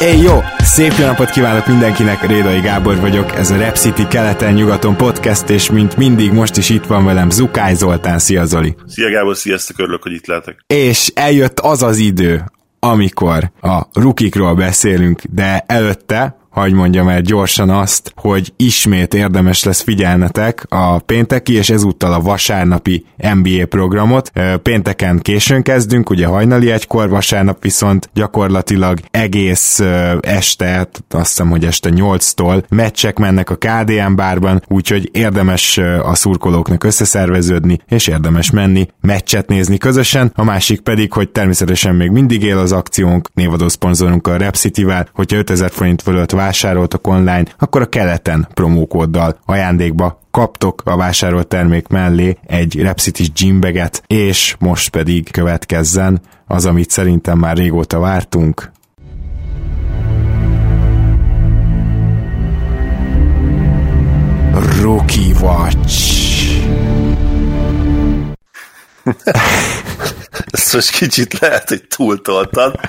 Éj, jó! Szép jó napot kívánok mindenkinek, Rédai Gábor vagyok, ez a Rep City keleten-nyugaton podcast, és mint mindig most is itt van velem Zukály Zoltán, szia Zoli! Szia Gábor, sziasztok, örülök, hogy itt lehetek. És eljött az az idő, amikor a rukikról beszélünk, de előtte hagy mondjam el gyorsan azt, hogy ismét érdemes lesz figyelnetek a pénteki és ezúttal a vasárnapi NBA programot. Pénteken későn kezdünk, ugye hajnali egykor, vasárnap viszont gyakorlatilag egész este, azt hiszem, hogy este 8-tól meccsek mennek a KDM bárban, úgyhogy érdemes a szurkolóknak összeszerveződni, és érdemes menni, meccset nézni közösen. A másik pedig, hogy természetesen még mindig él az akciónk, névadó szponzorunk a Rep City-vel, hogyha 5000 forint fölött vásároltak online, akkor a keleten promókóddal ajándékba kaptok a vásárolt termék mellé egy Repsitis gymbaget, és most pedig következzen az, amit szerintem már régóta vártunk. Rookie Watch. Ezt most kicsit lehet, hogy túltoltad,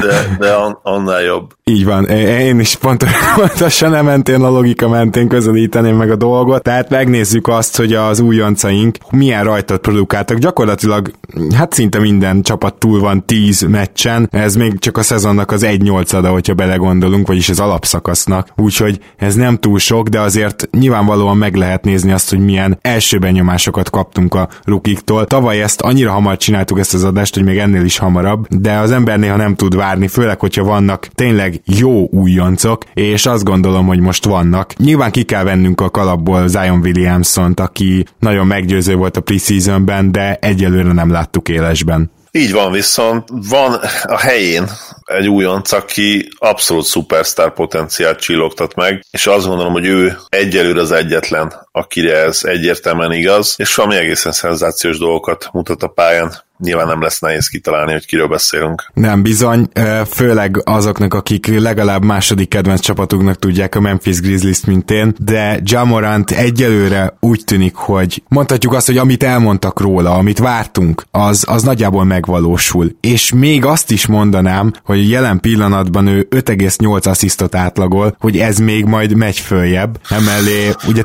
de, de annál jobb. Így van, én is pont, pontosan nem mentén a logika mentén közelíteném meg a dolgot, tehát megnézzük azt, hogy az újoncaink milyen rajtot produkáltak. Gyakorlatilag, hát szinte minden csapat túl van 10 meccsen, ez még csak a szezonnak az 1 8 hogyha belegondolunk, vagyis az alapszakasznak, úgyhogy ez nem túl sok, de azért nyilvánvalóan meg lehet nézni azt, hogy milyen első benyomásokat kaptunk a rukiktól. Tavaly ezt annyira hamar csináltuk ezt az adást, hogy még ennél is hamarabb, de az ember néha nem tud várni, főleg, hogyha vannak tényleg jó újoncok, és azt gondolom, hogy most vannak. Nyilván ki kell vennünk a kalapból Zion Williamson-t, aki nagyon meggyőző volt a preseasonben, de egyelőre nem láttuk élesben. Így van, viszont van a helyén egy újonc, aki abszolút szupersztár potenciált csillogtat meg, és azt gondolom, hogy ő egyelőre az egyetlen, akire ez egyértelműen igaz, és valami egészen szenzációs dolgokat mutat a pályán nyilván nem lesz nehéz kitalálni, hogy kiről beszélünk. Nem bizony, főleg azoknak, akik legalább második kedvenc csapatunknak tudják a Memphis Grizzlies, mint én, de Jamorant egyelőre úgy tűnik, hogy mondhatjuk azt, hogy amit elmondtak róla, amit vártunk, az, az nagyjából megvalósul. És még azt is mondanám, hogy jelen pillanatban ő 5,8 asszisztot átlagol, hogy ez még majd megy följebb, emellé ugye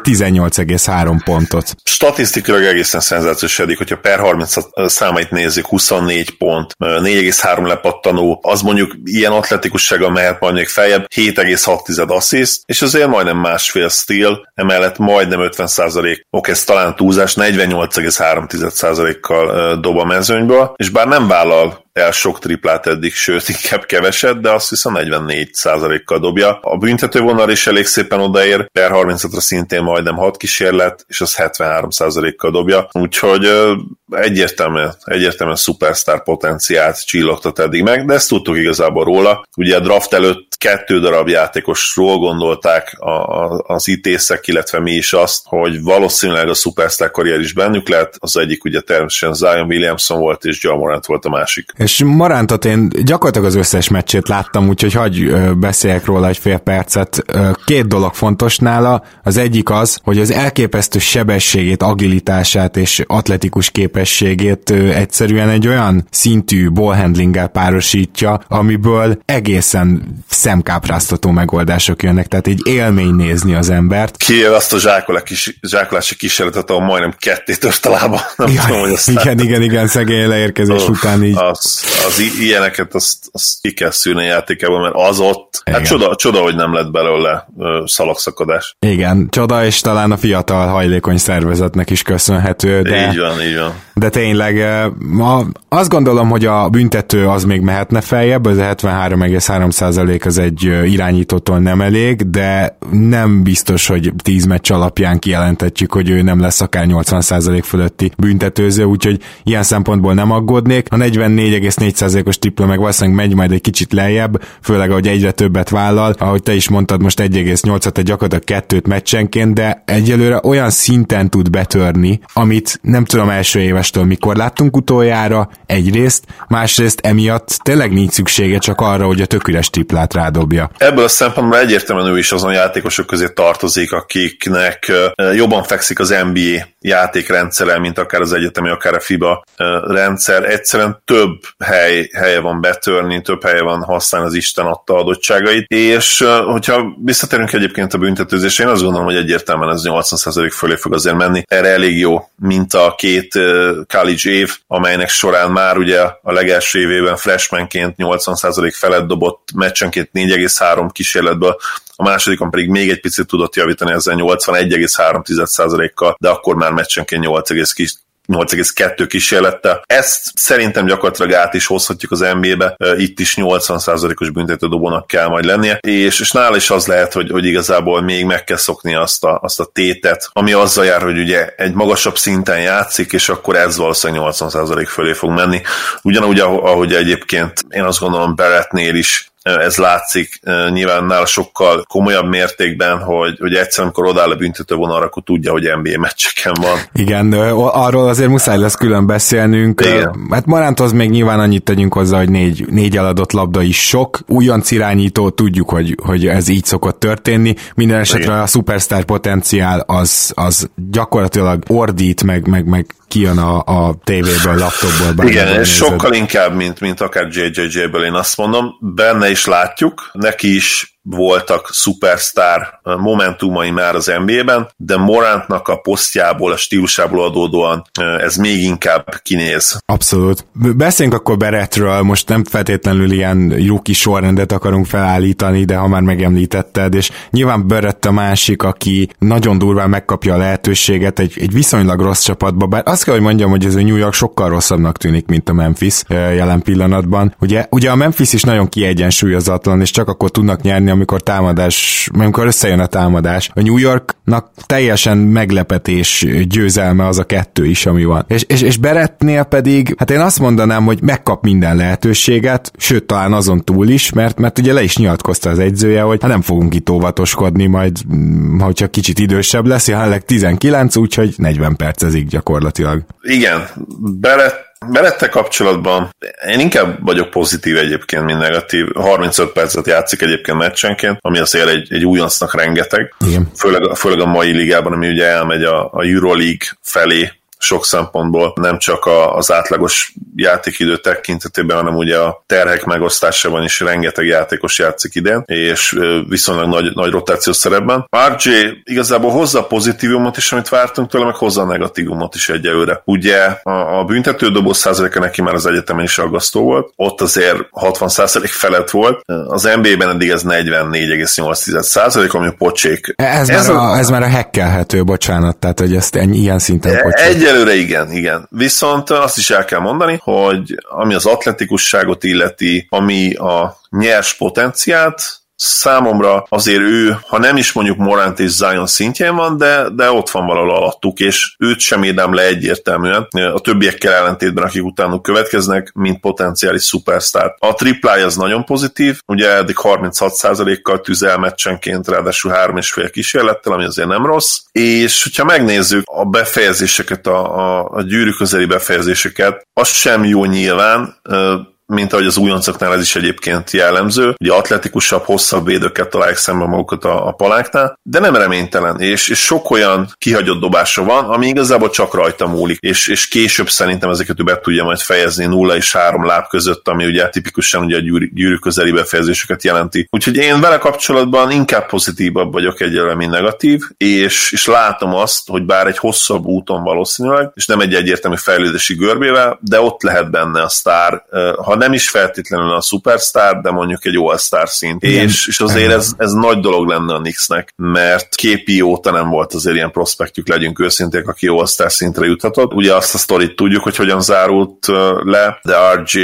18,3 pontot. Statisztikailag egészen szenzációs eddig, hogyha per 30 számait néz nézzük, 24 pont, 4,3 lepattanó, az mondjuk ilyen atletikussága mehet majd még feljebb, 7,6 assziszt, és azért majdnem másfél stíl, emellett majdnem 50 oké, ok, ez talán túlzás, 48,3%-kal dob a mezőnyből, és bár nem vállal el sok triplát eddig, sőt, inkább keveset, de azt hiszem 44%-kal dobja. A büntetővonal is elég szépen odaér, per 35-ra szintén majdnem 6 kísérlet, és az 73%-kal dobja, úgyhogy egyértelműen, egyértelműen szupersztár potenciált csillogtat eddig meg, de ezt tudtuk igazából róla. Ugye a draft előtt kettő darab játékosról gondolták a, a, az ítészek, illetve mi is azt, hogy valószínűleg a szupersztár karrier is bennük lett, az egyik ugye természetesen Zion Williamson volt, és John Morant volt a másik. És Marantot én gyakorlatilag az összes meccsét láttam, úgyhogy hagyj beszéljek róla egy fél percet. Két dolog fontos nála. Az egyik az, hogy az elképesztő sebességét, agilitását és atletikus képességét egyszerűen egy olyan szintű ballhandlinggel párosítja, amiből egészen szemkápráztató megoldások jönnek, tehát egy élmény nézni az embert. Kiél azt a zsákolás, zsákolási kísérletet, ahol majdnem ketté tört a lába. Nem ja, tudom, hogy igen, igen, igen, szegény leérkezés után így. Az, az ilyeneket azt, azt ki kell szűrni a játékában, mert az ott, hát csoda, csoda, hogy nem lett belőle szalagszakadás. Igen, csoda, és talán a fiatal hajlékony szervezetnek is köszönhető. De, így van, így van. De tényleg ma azt gondolom, hogy a büntető az még mehetne feljebb, az 73,3% az egy irányítótól nem elég, de nem biztos, hogy 10 meccs alapján kijelentetjük, hogy ő nem lesz akár 80% fölötti büntetőző, úgyhogy ilyen szempontból nem aggódnék. A 44,4%-os tripla meg valószínűleg megy majd egy kicsit lejjebb, főleg ahogy egyre többet vállal, ahogy te is mondtad, most 1,8-at, gyakorlatilag kettőt meccsenként, de egyelőre olyan szinten tud betörni, amit nem tudom első évestől mikor láttunk utoljára, egyrészt, másrészt emiatt tényleg nincs szüksége csak arra, hogy a tök üres triplát rádobja. Ebből a szempontból egyértelműen ő is azon játékosok közé tartozik, akiknek jobban fekszik az NBA játékrendszere, mint akár az egyetemi, akár a FIBA rendszer. Egyszerűen több hely, helye van betörni, több helye van használni az Isten adta adottságait, és hogyha visszatérünk egyébként a büntetőzésre, én azt gondolom, hogy egyértelműen ez 80% fölé fog azért menni. Erre elég jó, mint a két college év, amelynek során már ugye a legelső évében freshmanként 80% felett dobott meccsenként 4,3 kísérletből, a másodikon pedig még egy picit tudott javítani ezzel 81,3%-kal, de akkor már meccsenként 8,2 kísérlettel. Ezt szerintem gyakorlatilag át is hozhatjuk az NBA-be, itt is 80%-os büntetődobónak kell majd lennie, és, és nála is az lehet, hogy, hogy igazából még meg kell szokni azt a, azt a tétet, ami azzal jár, hogy ugye egy magasabb szinten játszik, és akkor ez valószínűleg 80% fölé fog menni. Ugyanúgy, ahogy egyébként én azt gondolom Beretnél is ez látszik nyilván nála sokkal komolyabb mértékben, hogy, hogy egyszer, amikor odáll a büntető vonalra, akkor tudja, hogy NBA meccseken van. Igen, arról azért muszáj lesz külön beszélnünk. Igen. Hát Maránthoz még nyilván annyit tegyünk hozzá, hogy négy, négy eladott labda is sok. Újonc irányító, tudjuk, hogy, hogy ez így szokott történni. Minden esetre Igen. a superstar potenciál az, az gyakorlatilag ordít, meg, meg, meg kijön a, a tévéből, laptopból. Igen, és sokkal inkább, mint, mint akár JJJ-ből én azt mondom, benne is látjuk, neki is voltak superstar momentumai már az NBA-ben, de Morantnak a posztjából, a stílusából adódóan ez még inkább kinéz. Abszolút. Beszéljünk akkor Beretről, most nem feltétlenül ilyen rookie sorrendet akarunk felállítani, de ha már megemlítetted, és nyilván Berett a másik, aki nagyon durván megkapja a lehetőséget egy, egy viszonylag rossz csapatba, bár azt kell, hogy mondjam, hogy ez a New York sokkal rosszabbnak tűnik, mint a Memphis jelen pillanatban. Ugye, ugye a Memphis is nagyon kiegyensúlyozatlan, és csak akkor tudnak nyerni, amikor támadás, amikor összejön a támadás. A New Yorknak teljesen meglepetés győzelme az a kettő is, ami van. És, és, és Beretnél pedig, hát én azt mondanám, hogy megkap minden lehetőséget, sőt talán azon túl is, mert, mert ugye le is nyilatkozta az egyzője, hogy hát nem fogunk itt óvatoskodni, majd mm, hogyha kicsit idősebb lesz, jelenleg 19, úgyhogy 40 percezik gyakorlatilag. Igen, Beret Belette kapcsolatban én inkább vagyok pozitív egyébként, mint negatív. 35 percet játszik egyébként meccsenként, ami azért egy, egy újoncnak rengeteg. Igen. Főleg, főleg a mai ligában, ami ugye elmegy a, a Euroleague felé, sok szempontból nem csak a, az átlagos játékidő tekintetében, hanem ugye a terhek megosztásában is rengeteg játékos játszik idén, és viszonylag nagy, nagy rotációs szerepben. RJ igazából hozza a pozitívumot is, amit vártunk tőle, meg hozza a negatívumot is egyelőre. Ugye a, a büntető doboz százaléka neki már az egyetemen is aggasztó volt, ott azért 60 százalék felett volt, az NBA-ben eddig ez 44,8 százalék, ami pocsék. Ez, ez, már a, a, ez már a hekkelhető, bocsánat, tehát hogy ezt ennyi, ilyen szinten pocsék. Egy Egyelőre igen, igen. Viszont azt is el kell mondani, hogy ami az atletikusságot illeti, ami a nyers potenciált, számomra azért ő, ha nem is mondjuk Morant és Zion szintjén van, de, de ott van valahol alattuk, és őt sem érdem le egyértelműen a többiekkel ellentétben, akik utánuk következnek, mint potenciális szupersztár. A triplája az nagyon pozitív, ugye eddig 36%-kal tüzel meccsenként, ráadásul 3,5 kísérlettel, ami azért nem rossz, és hogyha megnézzük a befejezéseket, a, a, a gyűrű közeli befejezéseket, az sem jó nyilván, mint ahogy az újoncoknál ez is egyébként jellemző. Ugye atletikusabb, hosszabb védőket találják szemben magukat a, a paláknál, de nem reménytelen, és, és sok olyan kihagyott dobása van, ami igazából csak rajta múlik, és, és később szerintem ezeket ő be tudja majd fejezni 0 és 3 láb között, ami ugye tipikusan ugye a gyűrű, gyűrű közeli befejezéseket jelenti. Úgyhogy én vele kapcsolatban inkább pozitívabb vagyok egyelőre, mint negatív, és, és látom azt, hogy bár egy hosszabb úton valószínűleg, és nem egy egyértelmű fejlődési görbével, de ott lehet benne a sztár, ha nem is feltétlenül a superstar, de mondjuk egy all-star szint. És, és azért ez, ez nagy dolog lenne a Knicksnek, mert képi óta nem volt azért ilyen prospektjük, legyünk őszinték, aki all-star szintre juthatott. Ugye azt a sztorit tudjuk, hogy hogyan zárult le, de RJ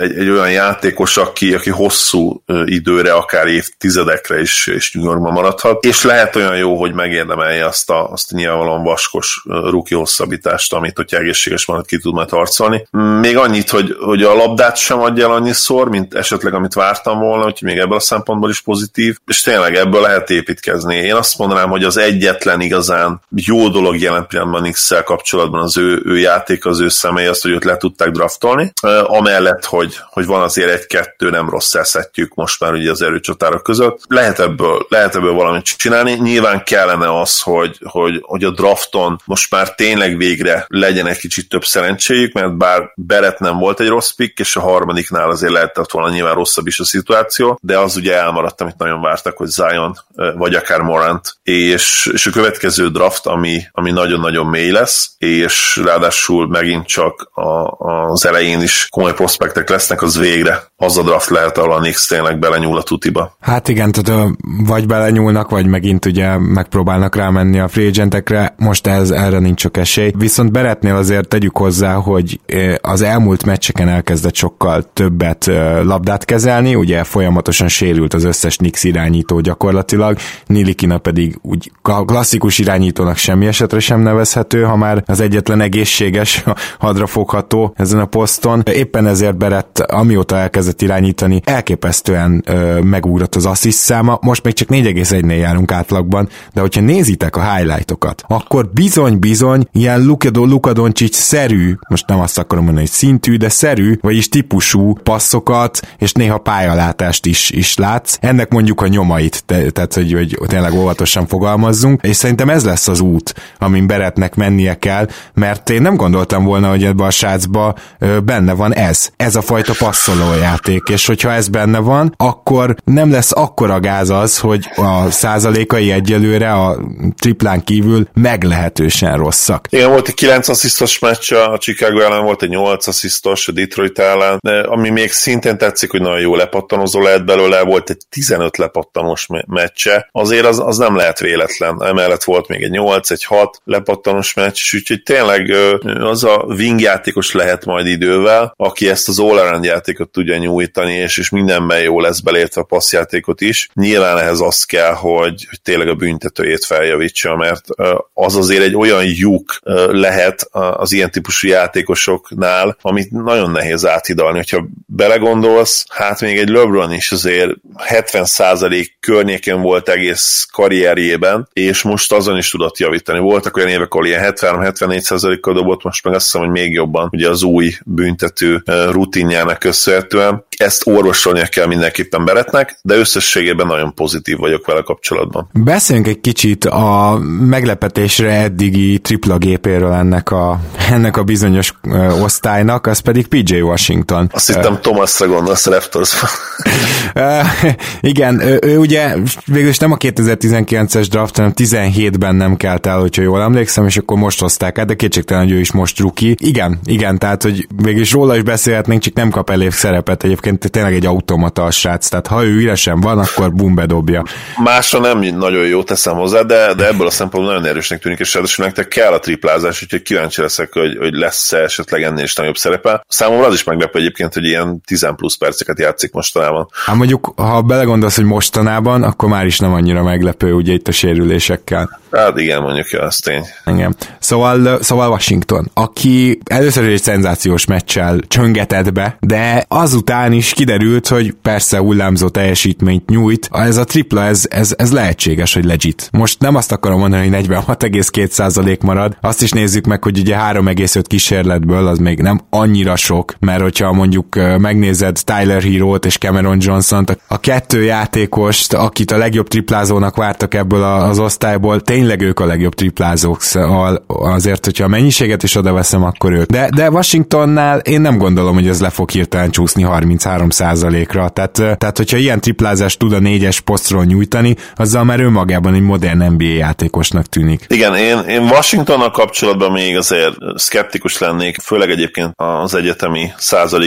egy, egy olyan játékos, aki, aki hosszú időre, akár évtizedekre is, és New Yorkban maradhat, és lehet olyan jó, hogy megérdemelje azt a, azt a nyilvánvalóan vaskos ruki hosszabbítást, amit, hogyha egészséges marad, ki tud majd harcolni. Még annyit, hogy, hogy a labdát sem adja el annyiszor, mint esetleg amit vártam volna, hogy még ebből a szempontból is pozitív, és tényleg ebből lehet építkezni. Én azt mondanám, hogy az egyetlen igazán jó dolog jelen pillanatban x kapcsolatban az ő, ő játék, az ő személy, azt, hogy őt le tudták draftolni, amellett, hogy, hogy van azért egy-kettő nem rossz eszetjük most már ugye az erőcsatárok között. Lehet ebből, lehet ebből valamit csinálni. Nyilván kellene az, hogy, hogy, hogy a drafton most már tényleg végre legyen egy kicsit több szerencséjük, mert bár Beret nem volt egy rossz pick, és a harmadiknál azért lehetett volna nyilván rosszabb is a szituáció, de az ugye elmaradt, amit nagyon vártak, hogy Zion, vagy akár Morant, és, és a következő draft, ami, ami nagyon-nagyon mély lesz, és ráadásul megint csak a, az elején is komoly prospektek lesznek, az végre az a draft lehet, ahol a Knicks tényleg belenyúl a tutiba. Hát igen, tehát vagy belenyúlnak, vagy megint ugye megpróbálnak rámenni a free agentekre, most ez, erre nincs csak esély. Viszont Beretnél azért tegyük hozzá, hogy az elmúlt meccseken elkezdett sokkal többet labdát kezelni, ugye folyamatosan sérült az összes Knicks irányító gyakorlatilag, Nilikina pedig úgy klasszikus irányítónak semmi esetre sem nevezhető, ha már az egyetlen egészséges hadrafogható ezen a poszton. Éppen ezért Berett, amióta elkezdett irányítani, elképesztően ö, megugrott az assziszt száma, most még csak 4,1-nél járunk átlagban, de hogyha nézitek a highlightokat, akkor bizony-bizony ilyen Lukadó Lukadоncsics szerű, most nem azt akarom mondani, hogy szintű, de szerű, vagyis típusú passzokat, és néha pályalátást is, is látsz. Ennek mondjuk a nyomait, te, tehát hogy, hogy tényleg óvatosan fogalmazzunk, és szerintem ez lesz az út, amin Beretnek mennie kell, mert én nem gondoltam volna, hogy ebbe a srácba benne van ez, ez a fajta passzoló játék, és hogyha ez benne van, akkor nem lesz akkora gáz az, hogy a százalékai egyelőre a triplán kívül meglehetősen rosszak. Igen, volt egy 9 asszisztos meccs a Chicago ellen, volt egy 8 asszisztos a Detroit ellen, ami még szintén tetszik, hogy nagyon jó lepattanozó lehet belőle, volt egy 15 lepattanós meccse, azért az, az nem lehet véletlen. Emellett volt még egy 8, egy 6 lepattanós meccs, úgyhogy tényleg az a wing játékos lehet majd idővel, aki ezt az all játékot tudja nyújtani, és, és mindenben jó lesz belértve a passzjátékot is. Nyilván ehhez az kell, hogy, hogy tényleg a büntetőjét feljavítsa, mert az azért egy olyan lyuk lehet az ilyen típusú játékosoknál, amit nagyon nehéz áthidalni. Hogyha belegondolsz, hát még egy LeBron is azért 70% környéken volt egész karrierjében, és most azon is tudott javítani. Voltak olyan évek, ahol ilyen 73-74%-kal dobott, most meg azt hiszem, hogy még jobban, ugye az új büntető rutinjának köszönhetően. Ezt orvosolnia kell mindenképpen Beretnek, de összességében nagyon pozitív vagyok vele kapcsolatban. Beszéljünk egy kicsit a meglepetésre eddigi tripla gépéről ennek a, ennek a bizonyos osztálynak, az pedig PJ Washington. Azt hittem Thomasra gondolsz a raptors Igen, ő, ő ugye végülis nem a 2019-es draft, hanem 17-ben nem kelt el, hogyha jól emlékszem, és akkor most hozták át, de kétségtelen, hogy ő is most ruki. Igen, igen, tehát, hogy végülis róla is beszélhetnénk, csak nem kap elég szerepet. Egyébként tényleg egy automata a srác, tehát ha ő üresen van, akkor bum bedobja. Másra nem nagyon jó teszem hozzá, de, de ebből a szempontból nagyon erősnek tűnik, és ráadásul nektek kell a triplázás, úgyhogy kíváncsi leszek, hogy, hogy lesz-e esetleg ennél is nagyobb szerepe. Számomra az is meglepő egyébként, hogy ilyen 10 plusz perceket játszik mostanában. Hát mondjuk, ha belegondolsz, hogy mostanában, akkor már is nem annyira meglepő, ugye itt a sérülésekkel. Hát igen, mondjuk, ja, az tény. Igen. Szóval, szóval Washington, aki először egy szenzációs meccsel csöngetett be, de azután is kiderült, hogy persze hullámzó teljesítményt nyújt. Ez a tripla, ez, ez, ez lehetséges, hogy legit. Most nem azt akarom mondani, hogy 46,2% marad, azt is nézzük meg, hogy ugye 3,5 kísérletből az még nem annyira sok, mert hogyha mondjuk megnézed Tyler Hero-t és Cameron Johnson-t, a kettő játékost, akit a legjobb triplázónak vártak ebből az osztályból, tényleg ők a legjobb triplázók, szóval azért, hogyha a mennyiséget is oda veszem, akkor ők. De, de Washingtonnál én nem gondolom, hogy ez le fog hirtelen csúszni 33%-ra, tehát, tehát hogyha ilyen triplázást tud a négyes posztról nyújtani, azzal már önmagában egy modern NBA játékosnak tűnik. Igen, én, én Washingtonnal kapcsolatban még azért szkeptikus lennék, főleg egyébként az egyetemi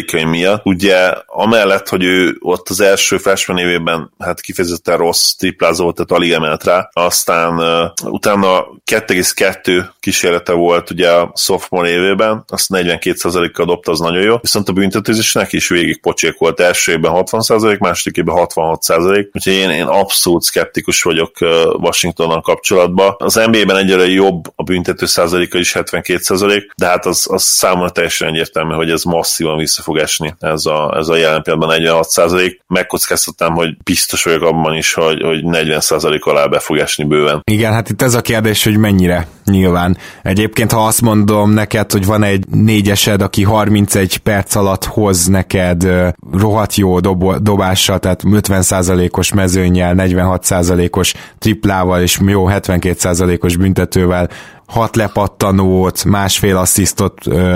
százalékai miatt, Ugye amellett, hogy ő ott az első freshman évében hát kifejezetten rossz triplázó tehát alig emelt rá, aztán uh, utána 2,2 kísérlete volt ugye a sophomore évében, azt 42%-kal dobta, az nagyon jó, viszont a büntetőzés neki is végig pocsék volt, első évben 60%, második évben 66%, úgyhogy én, én abszolút szkeptikus vagyok Washingtonnal kapcsolatban. Az NBA-ben egyre jobb a büntető százaléka is 72%, de hát az, az számomra teljesen egyértelmű, hogy ez masszívan vissza fog esni, ez a, ez a jelen pillanatban 46%. Megkockáztattam, hogy biztos vagyok abban is, hogy, hogy 40% alá be fog esni bőven. Igen, hát itt ez a kérdés, hogy mennyire nyilván. Egyébként, ha azt mondom neked, hogy van egy négyesed, aki 31 perc alatt hoz neked rohadt jó dob- dobással, tehát 50%-os mezőnyel, 46%-os triplával és jó 72%-os büntetővel, hat lepattanót, másfél asszisztot,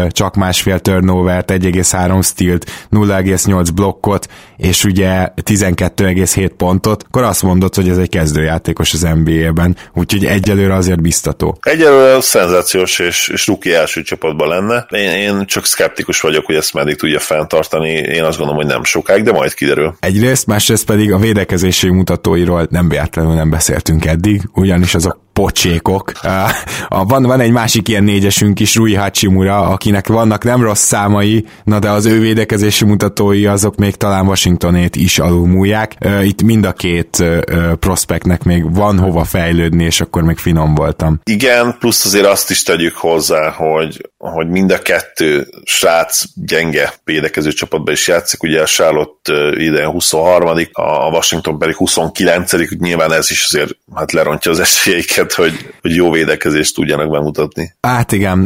csak másfél turnovert, 1,3 stilt, 0,8 blokkot, és ugye 12,7 pontot, akkor azt mondod, hogy ez egy kezdőjátékos az NBA-ben, úgyhogy egyelőre azért biztató. Egyelőre szenzációs és, és ruki első csapatban lenne. Én, én csak szkeptikus vagyok, hogy ezt meddig tudja fenntartani. Én azt gondolom, hogy nem sokáig, de majd kiderül. Egyrészt, másrészt pedig a védekezési mutatóiról nem véletlenül nem beszéltünk eddig, ugyanis azok pocsékok. Van, van egy másik ilyen négyesünk is, Rui Hachimura, akinek vannak nem rossz számai, na de az ő védekezési mutatói azok még talán Washingtonét is alulmúlják. Itt mind a két prospektnek még van hova fejlődni, és akkor még finom voltam. Igen, plusz azért azt is tegyük hozzá, hogy, hogy mind a kettő srác gyenge védekező csapatban is játszik, ugye a Charlotte idején 23 a Washington pedig 29 nyilván ez is azért hát lerontja az esélyeiket őket, hogy, hogy jó védekezést tudjanak bemutatni. Hát igen,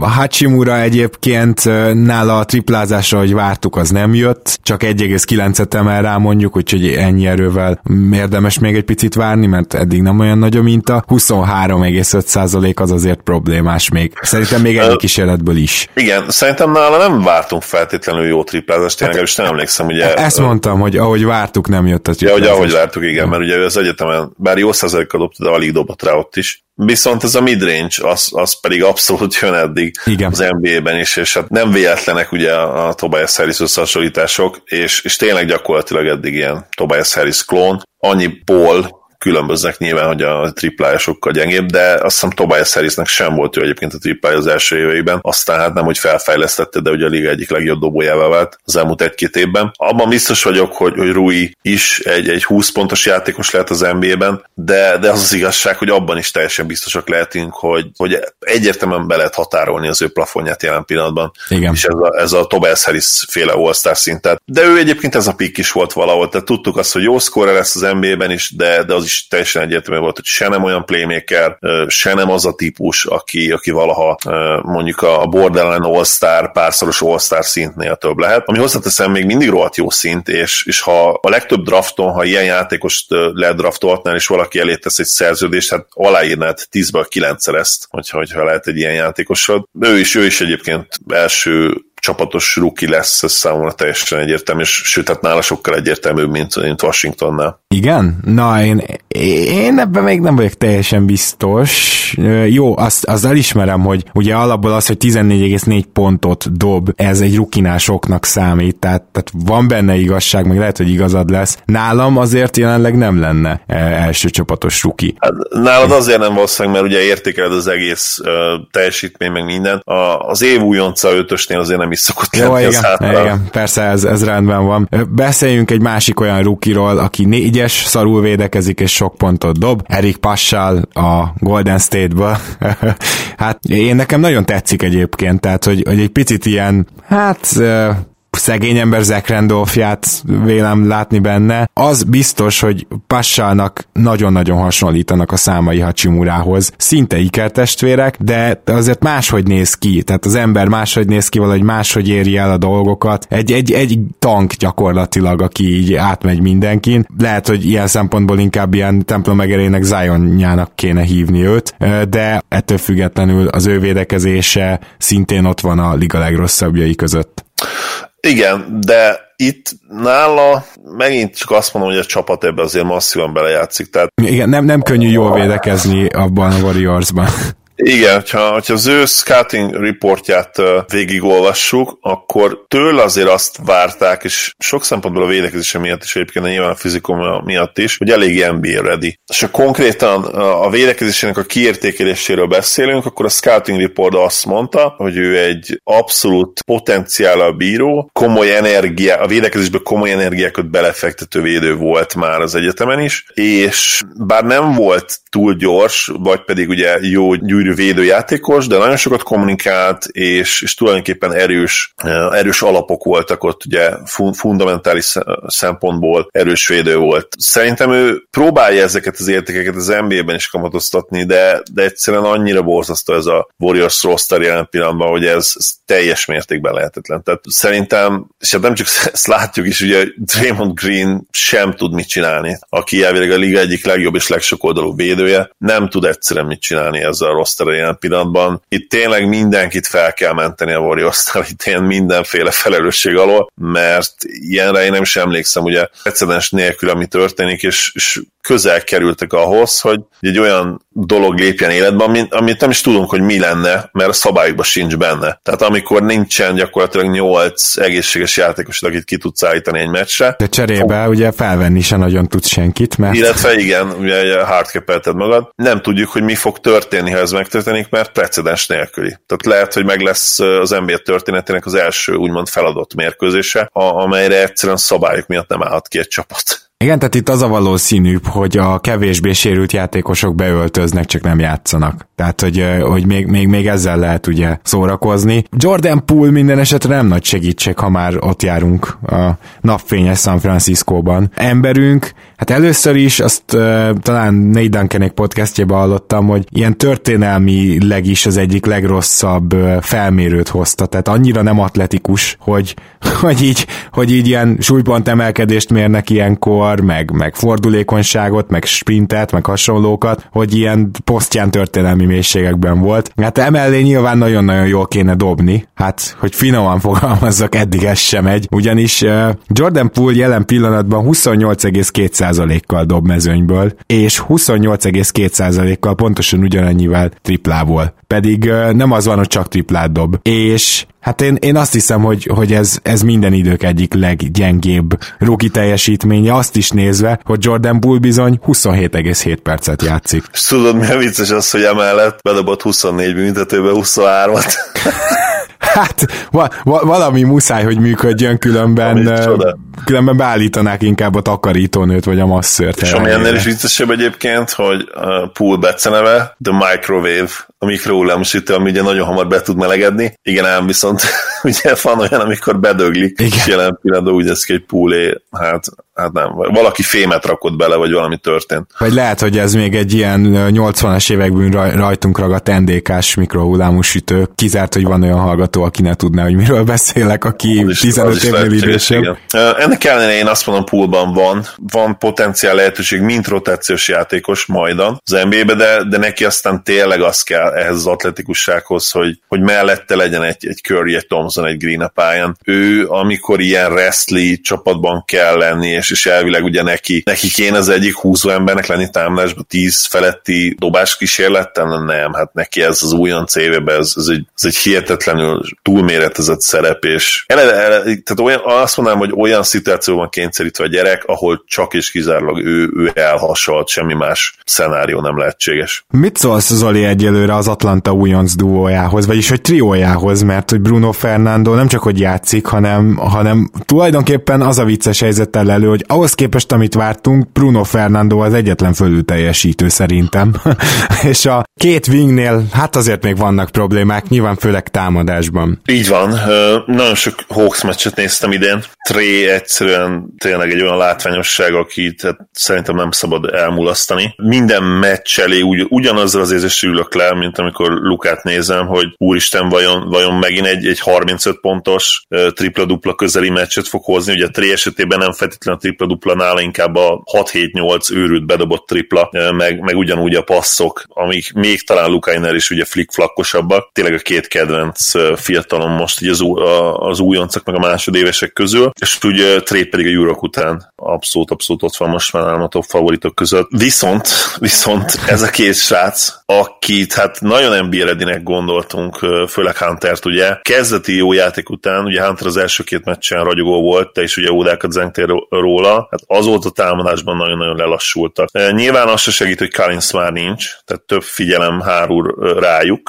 a Hachimura egyébként nála a triplázásra, hogy vártuk, az nem jött, csak 1,9-et emel rá mondjuk, úgyhogy ennyi erővel érdemes még egy picit várni, mert eddig nem olyan nagy a minta. 23,5% az azért problémás még. Szerintem még egy kísérletből is. Igen, szerintem nála nem vártunk feltétlenül jó triplázást, tényleg, hát, és nem emlékszem, ugye... Ezt mondtam, hogy ahogy vártuk, nem jött a triplázás. Ja, hogy ahogy vártuk, igen, mert ugye ő az egyetemen, bár jó százalékkal dobta, de alig dobott rá ott is. Viszont ez a midrange, az, az pedig abszolút jön eddig Igen. az NBA-ben is, és hát nem véletlenek ugye a, Tobias Harris összehasonlítások, és, és tényleg gyakorlatilag eddig ilyen Tobias Harris klón, annyi Paul különböznek nyilván, hogy a triplája sokkal gyengébb, de azt hiszem Tobias Harrisnek sem volt ő egyébként a triplája az első éveiben, aztán hát nem, hogy felfejlesztette, de ugye a liga egyik legjobb dobójává vált az elmúlt egy-két évben. Abban biztos vagyok, hogy, hogy Rui is egy, egy 20 pontos játékos lehet az NBA-ben, de, de az az igazság, hogy abban is teljesen biztosak lehetünk, hogy, hogy egyértelműen be lehet határolni az ő plafonját jelen pillanatban. Igen. És ez a, ez a Tobias Harris féle all szintet. De ő egyébként ez a pick is volt valahol, tehát tudtuk azt, hogy jó szkóra lesz az NBA-ben is, de, de az is is teljesen egyértelmű volt, hogy se nem olyan playmaker, se nem az a típus, aki, aki valaha mondjuk a borderline all-star, párszoros all-star szintnél több lehet. Ami hozzáteszem, még mindig rohadt jó szint, és, és ha a legtöbb drafton, ha ilyen játékost ledraftoltnál, és valaki elé tesz egy szerződést, hát aláírnád 10-ből 9-szer ezt, hogyha, hogyha lehet egy ilyen játékosod. Ő is, ő is egyébként első csapatos rookie lesz, ez számomra teljesen egyértelmű, és sőt, hát nála sokkal egyértelműbb, mint, mint Washingtonnál. Igen? Na, én, én ebben még nem vagyok teljesen biztos. Jó, azt, azt elismerem, hogy ugye alapból az, hogy 14,4 pontot dob, ez egy rukinál soknak számít, tehát, tehát van benne igazság, meg lehet, hogy igazad lesz. Nálam azért jelenleg nem lenne e, első csapatos ruki. Hát, nálad azért nem valószínűleg, mert ugye értékeled az egész uh, teljesítmény, meg minden. A, az év újonca ötösnél azért nem is szokott Jó, lenni igen, az igen, persze ez, ez rendben van. Beszéljünk egy másik olyan rukiról, aki négyes, szarul védekezik és sok pontot dob. Erik Passal a Golden State-ba. hát én nekem nagyon tetszik egyébként, tehát hogy, hogy egy picit ilyen, hát szegény ember Zach Randolphját vélem látni benne. Az biztos, hogy Passalnak nagyon-nagyon hasonlítanak a számai Hachimurához. Szinte ikertestvérek, de azért máshogy néz ki. Tehát az ember máshogy néz ki, valahogy máshogy éri el a dolgokat. Egy, egy, egy tank gyakorlatilag, aki így átmegy mindenkin. Lehet, hogy ilyen szempontból inkább ilyen templom megerének Zionjának kéne hívni őt, de ettől függetlenül az ő védekezése szintén ott van a liga legrosszabbjai között. Igen, de itt nála megint csak azt mondom, hogy a csapat ebbe azért masszívan belejátszik. Tehát... Igen, nem, nem könnyű jól védekezni abban a Warriorsban. Igen, ha, ha az ő scouting reportját végigolvassuk, akkor tőle azért azt várták, és sok szempontból a védekezése miatt is egyébként, nyilván a fizikum miatt is, hogy elég NBA ready. És ha konkrétan a védekezésének a kiértékeléséről beszélünk, akkor a scouting report azt mondta, hogy ő egy abszolút potenciállal bíró, komoly energia, a védekezésben komoly energiákat belefektető védő volt már az egyetemen is, és bár nem volt túl gyors, vagy pedig ugye jó gyűrű védőjátékos, de nagyon sokat kommunikált, és, és tulajdonképpen erős, erős alapok voltak ott, ugye fundamentális szempontból erős védő volt. Szerintem ő próbálja ezeket az értékeket az NBA-ben is kamatoztatni, de, de egyszerűen annyira borzasztó ez a Warriors roster jelen pillanatban, hogy ez, ez teljes mértékben lehetetlen. Tehát szerintem, és hát nem csak ezt látjuk is, ugye Draymond Green sem tud mit csinálni, aki elvileg a liga egyik legjobb és legsokoldalú védője, nem tud egyszerűen mit csinálni ezzel a roster jelen pillanatban. Itt tényleg mindenkit fel kell menteni a Warriors-tál, itt ilyen mindenféle felelősség alól, mert ilyenre én nem is emlékszem, ugye precedens nélkül, ami történik, és, és közel kerültek ahhoz, hogy egy olyan dolog lépjen életbe, amit, amit nem is tudunk, hogy mi lenne, mert a szabályokban sincs benne. Tehát amikor nincsen gyakorlatilag nyolc egészséges játékos, akit ki tudsz állítani egy meccsre. De cserébe fog... ugye felvenni se nagyon tudsz senkit, mert... Illetve igen, ugye hardcapelted magad. Nem tudjuk, hogy mi fog történni, ha ez megtörténik, mert precedens nélküli. Tehát lehet, hogy meg lesz az NBA történetének az első úgymond feladott mérkőzése, amelyre egyszerűen szabályok miatt nem állhat ki egy csapat. Igen, tehát itt az a valószínűbb, hogy a kevésbé sérült játékosok beöltöznek, csak nem játszanak. Tehát, hogy, hogy még, még, még ezzel lehet ugye szórakozni. Jordan Poole minden esetre nem nagy segítség, ha már ott járunk a napfényes San Franciscóban. Emberünk, hát először is azt uh, talán Nate Duncanek podcastjében hallottam, hogy ilyen történelmileg is az egyik legrosszabb uh, felmérőt hozta, tehát annyira nem atletikus, hogy, hogy így, hogy így ilyen súlypont emelkedést mérnek ilyenkor, meg, meg fordulékonyságot, meg sprintet, meg hasonlókat, hogy ilyen posztján történelmi mélységekben volt. Hát emellé nyilván nagyon-nagyon jól kéne dobni, hát hogy finoman fogalmazzak, eddig ez sem megy, ugyanis uh, Jordan Poole jelen pillanatban 28,2%-kal dob mezőnyből, és 28,2%-kal pontosan ugyanannyivel triplából. Pedig nem az van, hogy csak triplát dob. És Hát én, én azt hiszem, hogy, hogy ez, ez minden idők egyik leggyengébb rookie teljesítménye, azt is nézve, hogy Jordan Bull bizony 27,7 percet játszik. És tudod, mi a vicces az, hogy emellett bedobott 24 büntetőbe 23-at. Hát va- va- valami muszáj, hogy működjön, különben, különben beállítanák inkább a takarítónőt, vagy a masszört. És ami ennél is viccesebb egyébként, hogy a pool beceneve, The Microwave, a mikrohullámosítő, ami ugye nagyon hamar be tud melegedni. Igen, ám viszont ugye van olyan, amikor bedöglik, Igen. és jelen pillanatban úgy ez egy poolé, hát hát nem, valaki fémet rakott bele, vagy valami történt. Vagy lehet, hogy ez még egy ilyen 80-as években rajtunk ragadt NDK-s mikrohullámú sütő. Kizárt, hogy van olyan hallgató, aki ne tudná, hogy miről beszélek, aki is, 15 évnél idősebb. Ennek ellenére én azt mondom, poolban van, van potenciál lehetőség, mint rotációs játékos majdan az NBA-be, de, de neki aztán tényleg az kell ehhez az atletikussághoz, hogy, hogy mellette legyen egy, egy Curry, egy Thompson, egy Green a pályán. Ő, amikor ilyen wrestling csapatban kell lenni, és, és elvileg ugye neki, neki kéne az egyik húzó embernek lenni támadásban tíz feletti dobás kísérlettel, nem, hát neki ez az újonc évében, ez, ez, egy, ez egy hihetetlenül túlméretezett szerep, és ele, ele, tehát olyan, azt mondanám, hogy olyan szituációban kényszerítve a gyerek, ahol csak és kizárólag ő, ő elhasalt, semmi más szenárió nem lehetséges. Mit szólsz Zoli egyelőre az Atlanta újonc duójához, vagyis hogy triójához, mert hogy Bruno Fernando nem csak hogy játszik, hanem, hanem tulajdonképpen az a vicces helyzettel elő, hogy ahhoz képest, amit vártunk, Bruno Fernando az egyetlen fölül teljesítő szerintem. és a két wingnél hát azért még vannak problémák, nyilván főleg támadásban. Így van. Nagyon sok Hawks meccset néztem idén. Tré egyszerűen tényleg egy olyan látványosság, akit hát szerintem nem szabad elmulasztani. Minden meccs elé ugy, ugyanazzal az érzés ülök le, mint amikor Lukát nézem, hogy úristen, vajon, vajon megint egy, egy 35 pontos tripla-dupla közeli meccset fog hozni. Ugye a Tré esetében nem feltétlenül tripla-dupla, nála inkább a 6-7-8 őrült bedobott tripla, meg, meg ugyanúgy a passzok, amik még talán Lukainer is ugye flick-flakkosabbak. Tényleg a két kedvenc fiatalom most így az, az újoncok meg a másodévesek közül, és ugye Tré pedig a Jurok után abszolút, abszolút ott van most már a top favoritok között. Viszont, viszont ez a két srác, akit hát nagyon NBA gondoltunk, főleg Huntert ugye, kezdeti jó játék után, ugye Hunter az első két meccsen ragyogó volt, te is ugye ódákat zengtél róla, hát azóta támadásban nagyon-nagyon lelassultak. Nyilván az se segít, hogy Collins már nincs, tehát több figyelem hárul rájuk,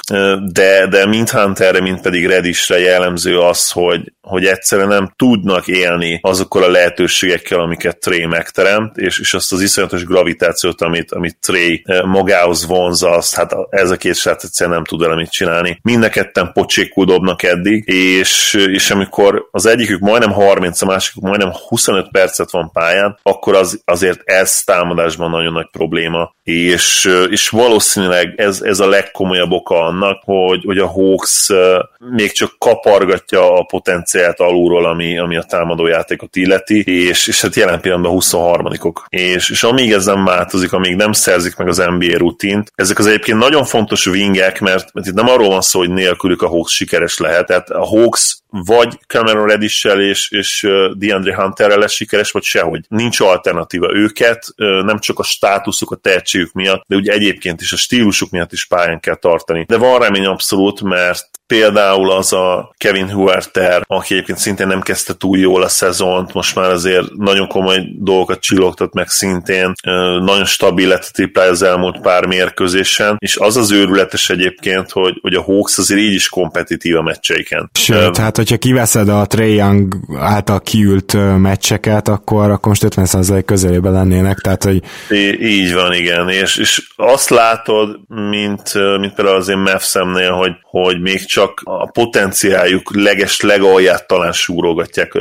de, de mind Hunterre, mind pedig Redisre jellemző az, hogy, hogy egyszerűen nem tudnak élni azokkal a lehetőségekkel, amiket Trey megteremt, és, és azt az iszonyatos gravitációt, amit, amit Trey magához vonza, azt hát ez a két srác egyszerűen nem tud vele mit csinálni. Mind ketten pocsékul dobnak eddig, és, és amikor az egyikük majdnem 30, a másikük majdnem 25 percet van pályán, akkor az, azért ez támadásban nagyon nagy probléma, és, és valószínűleg ez, ez a legkomolyabb oka annak, hogy, hogy a Hawks még csak kapargatja a potenciált alulról, ami, ami a támadójátékot illeti, és, és hát jelen pillanatban 23-ok. És, és amíg ez nem változik, amíg nem szerzik meg az NBA rutint, ezek az egyébként nagyon fontos wingek, mert, mert itt nem arról van szó, hogy nélkülük a Hawks sikeres lehet, tehát a Hawks vagy Cameron reddish és, és DeAndre Hunterrel lesz sikeres, vagy sehogy. Nincs alternatíva őket, nem csak a státuszuk, a tehetségük miatt, de ugye egyébként is a stílusuk miatt is pályán kell tartani. De van remény abszolút, mert például az a Kevin Huerter, aki egyébként szintén nem kezdte túl jól a szezont, most már azért nagyon komoly dolgokat csillogtat meg szintén, nagyon stabil lett a triplája az elmúlt pár mérkőzésen, és az az őrületes egyébként, hogy, hogy a Hawks azért így is kompetitív a meccseiken. Sőt, hát hogyha kiveszed a Trae Young által kiült meccseket, akkor, akkor most 50% közelében lennének, tehát hogy... így van, igen, és, és azt látod, mint, mint például az én Mavs-emnél, hogy, hogy még csak a potenciáljuk leges legalját talán súrogatják,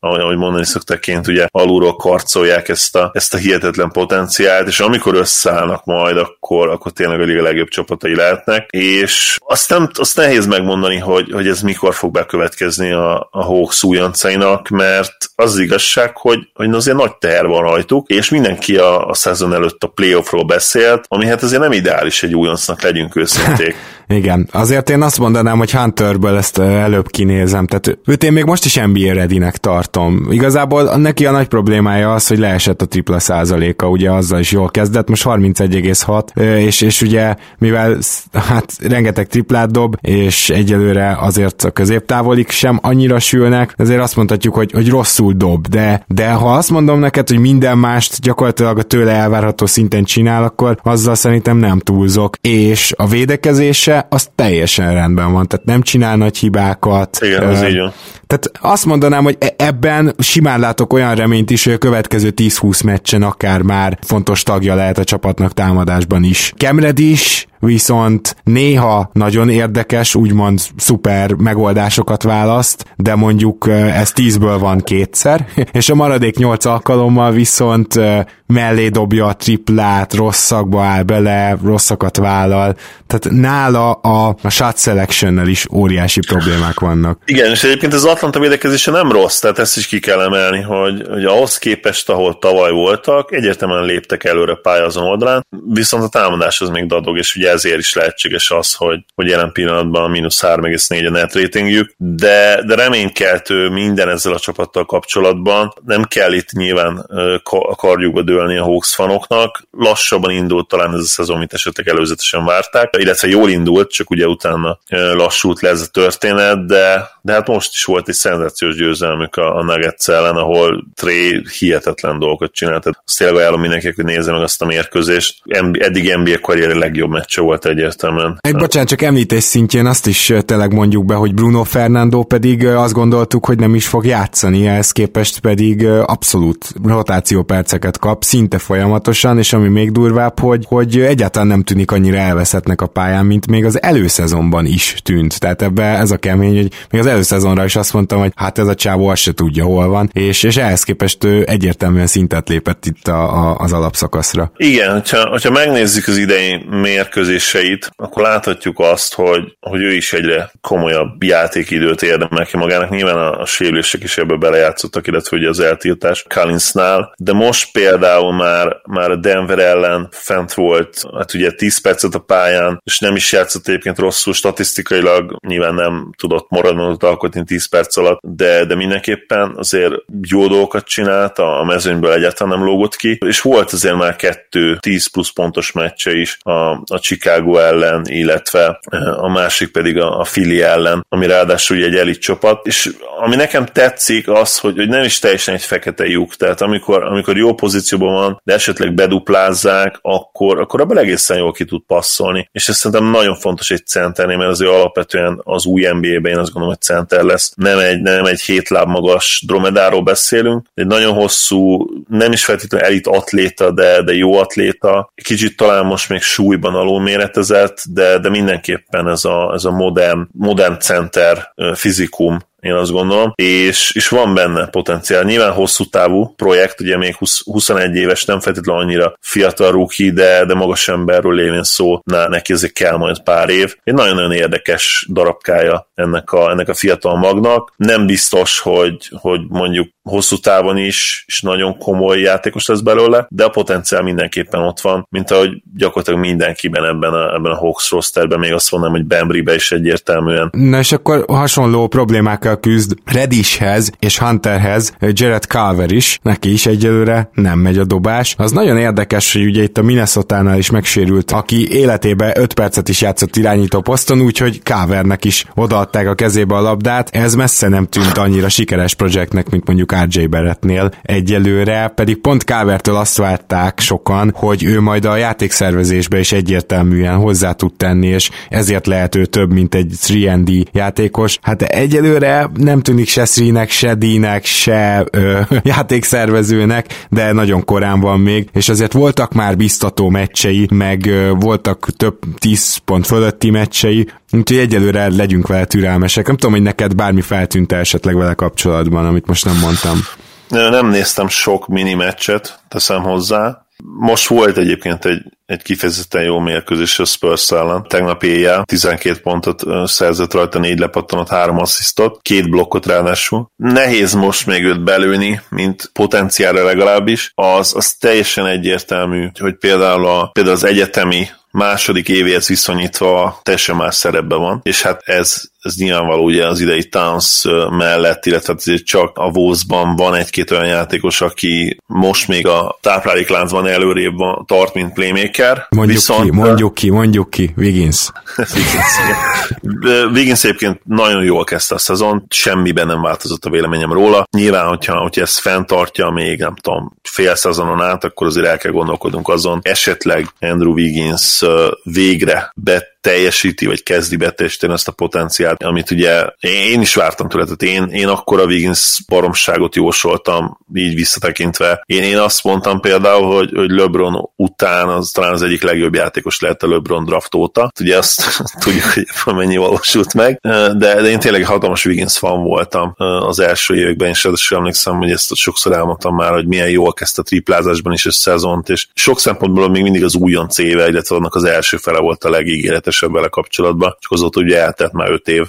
ahogy mondani szoktaként, ugye alulról karcolják ezt a, ezt a hihetetlen potenciált, és amikor összeállnak majd, akkor, akkor tényleg a liga legjobb csapatai lehetnek, és azt, nem, azt nehéz megmondani, hogy, hogy ez mikor fog bekövetkezni a, a Hawks újoncainak, mert az, az igazság, hogy, hogy azért nagy teher van rajtuk, és mindenki a, a szezon előtt a playoffról beszélt, ami hát azért nem ideális egy újoncnak, legyünk őszinték. Igen, azért én azt mondanám, hogy Hunterből ezt előbb kinézem, tehát őt én még most is NBA ready tartom. Igazából neki a nagy problémája az, hogy leesett a tripla százaléka, ugye azzal is jól kezdett, most 31,6, és, és ugye mivel hát rengeteg triplát dob, és egyelőre azért a középtávolik sem annyira sülnek, ezért azt mondhatjuk, hogy, hogy rosszul dob, de, de ha azt mondom neked, hogy minden mást gyakorlatilag a tőle elvárható szinten csinál, akkor azzal szerintem nem túlzok, és a védekezése az teljesen rendben van, tehát nem csinál nagy hibákat. Igen, az így van. Tehát azt mondanám, hogy e- ebben simán látok olyan reményt is, hogy a következő 10-20 meccsen akár már fontos tagja lehet a csapatnak támadásban is. Kemred is, viszont néha nagyon érdekes, úgymond szuper megoldásokat választ, de mondjuk ez tízből van kétszer, és a maradék nyolc alkalommal viszont mellé dobja a triplát, rosszakba áll bele, rosszakat vállal, tehát nála a, a shot selection is óriási problémák vannak. Igen, és egyébként az Atlanta védekezése nem rossz, tehát ezt is ki kell emelni, hogy, hogy ahhoz képest, ahol tavaly voltak, egyértelműen léptek előre pályázon oldalán, viszont a támadás az még dadog, és ugye ezért is lehetséges az, hogy, hogy jelen pillanatban mínusz 3,4 a net ratingjük, de, de reménykeltő minden ezzel a csapattal kapcsolatban. Nem kell itt nyilván a kardjukba dőlni a Hawks fanoknak. Lassabban indult talán ez a szezon, mint esetleg előzetesen várták, illetve jól indult, csak ugye utána lassult le ez a történet, de, de hát most is volt egy szenzációs győzelmük a, a Nuggets ellen, ahol Trey hihetetlen dolgokat csinált. Azt tényleg ajánlom mindenkinek, hogy nézze meg azt a mérkőzést. Eddig NBA karrieri legjobb meccse volt egyértelműen. Egy bocsánat, csak említés szintjén azt is tényleg mondjuk be, hogy Bruno Fernando pedig azt gondoltuk, hogy nem is fog játszani, ehhez képest pedig abszolút rotációperceket kap, szinte folyamatosan, és ami még durvább, hogy, hogy egyáltalán nem tűnik annyira elveszettnek a pályán, mint még az előszezonban is tűnt. Tehát ebbe ez a kemény, hogy még az előszezonra is azt mondtam, hogy hát ez a csávó azt se tudja, hol van, és, és ehhez képest ő egyértelműen szintet lépett itt a, a, az alapszakaszra. Igen, hogyha, hogyha megnézzük az idei mérkőzéseit, akkor láthatjuk azt, hogy, hogy ő is egyre komolyabb játékidőt érdemel ki magának. Nyilván a, a sérülések is ebbe belejátszottak, illetve ugye az eltiltás Collinsnál, de most például már, már a Denver ellen fent volt, hát ugye 10 percet a pályán, és nem is játszott egyébként rosszul statisztikailag, nyilván nem tudott maradni alkotni 10 perc alatt, de, de mindenképpen azért jó dolgokat csinált, a mezőnyből egyáltalán nem lógott ki, és volt azért már kettő 10 plusz pontos meccse is a, a Chicago ellen, illetve a másik pedig a, a Philly ellen, ami ráadásul egy elit csapat, és ami nekem tetszik az, hogy, hogy nem is teljesen egy fekete lyuk, tehát amikor, amikor jó pozícióban van, de esetleg beduplázzák, akkor, akkor abban egészen jól ki tud passzolni, és ez szerintem nagyon fontos egy centernél, mert azért alapvetően az új NBA-ben én azt gondolom, hogy center lesz. Nem egy, nem egy hét láb magas dromedáról beszélünk, egy nagyon hosszú, nem is feltétlenül elit atléta, de, de jó atléta, kicsit talán most még súlyban alul méretezett, de, de mindenképpen ez a, ez a modern, modern center fizikum én azt gondolom, és, és van benne potenciál. Nyilván hosszú távú projekt, ugye még 20, 21 éves, nem feltétlenül annyira fiatal rúki, de, de magas emberről lévén szó, na, neki ezért kell majd pár év. Egy nagyon-nagyon érdekes darabkája ennek a, ennek a fiatal magnak. Nem biztos, hogy, hogy mondjuk hosszú távon is, és nagyon komoly játékos lesz belőle, de a potenciál mindenképpen ott van, mint ahogy gyakorlatilag mindenkiben ebben a, ebben a Hawks rosterben, még azt mondom, hogy Bembrybe is egyértelműen. Na és akkor hasonló problémákkal küzd Redishhez és Hunterhez Jared Carver is, neki is egyelőre nem megy a dobás. Az nagyon érdekes, hogy ugye itt a Minnesota-nál is megsérült, aki életébe 5 percet is játszott irányító poszton, úgyhogy Carvernek is odaadták a kezébe a labdát. Ez messze nem tűnt annyira sikeres projektnek, mint mondjuk RJ Barrettnél egyelőre, pedig pont Kávertől azt várták sokan, hogy ő majd a játékszervezésbe is egyértelműen hozzá tud tenni, és ezért lehet ő több, mint egy 3D játékos. Hát egyelőre nem tűnik se Srinek, se Dínek, se ö, játékszervezőnek, de nagyon korán van még, és azért voltak már biztató meccsei, meg ö, voltak több 10 pont fölötti meccsei, úgyhogy egyelőre legyünk vele türelmesek. Nem tudom, hogy neked bármi feltűnt esetleg vele kapcsolatban, amit most nem mondtam. Nem néztem sok mini meccset, teszem hozzá. Most volt egyébként egy, egy kifejezetten jó mérkőzés a Spurs ellen. Tegnap éjjel 12 pontot szerzett rajta, négy lepattanat, három asszisztot, két blokkot ráadásul. Nehéz most még őt belőni, mint potenciálra legalábbis. Az, az teljesen egyértelmű, hogy például, a, például az egyetemi második évéhez viszonyítva teljesen más szerepben van, és hát ez, ez nyilvánvaló ugye az idei Towns mellett, illetve azért csak a Vózban van egy-két olyan játékos, aki most még a táplálékláncban előrébb van, tart, mint playmaker. Mondjuk Viszont, ki, mondjuk ki, mondjuk ki, Wiggins. Wiggins, Wiggins egyébként nagyon jól kezdte a szezon, semmiben nem változott a véleményem róla. Nyilván, hogyha, hogyha ezt fenntartja még, nem tudom, fél szezonon át, akkor azért el kell gondolkodnunk azon, esetleg Andrew Wiggins végre bet teljesíti, vagy kezdi beteljesíteni ezt a potenciált, amit ugye én is vártam tőle, tehát én, én akkor a Wiggins baromságot jósoltam, így visszatekintve. Én, én azt mondtam például, hogy, hogy LeBron után az talán az egyik legjobb játékos lehet a LeBron draft óta. Ugye azt tudjuk, hogy mennyi valósult meg, de, de én tényleg hatalmas Wiggins fan voltam az első években, és ráadásul emlékszem, hogy ezt sokszor elmondtam már, hogy milyen jól kezdte a triplázásban is a szezont, és sok szempontból még mindig az újonc éve, illetve annak az első fele volt a legígéretesebb részletesebb vele kapcsolatban, csak azóta ugye eltett már öt év.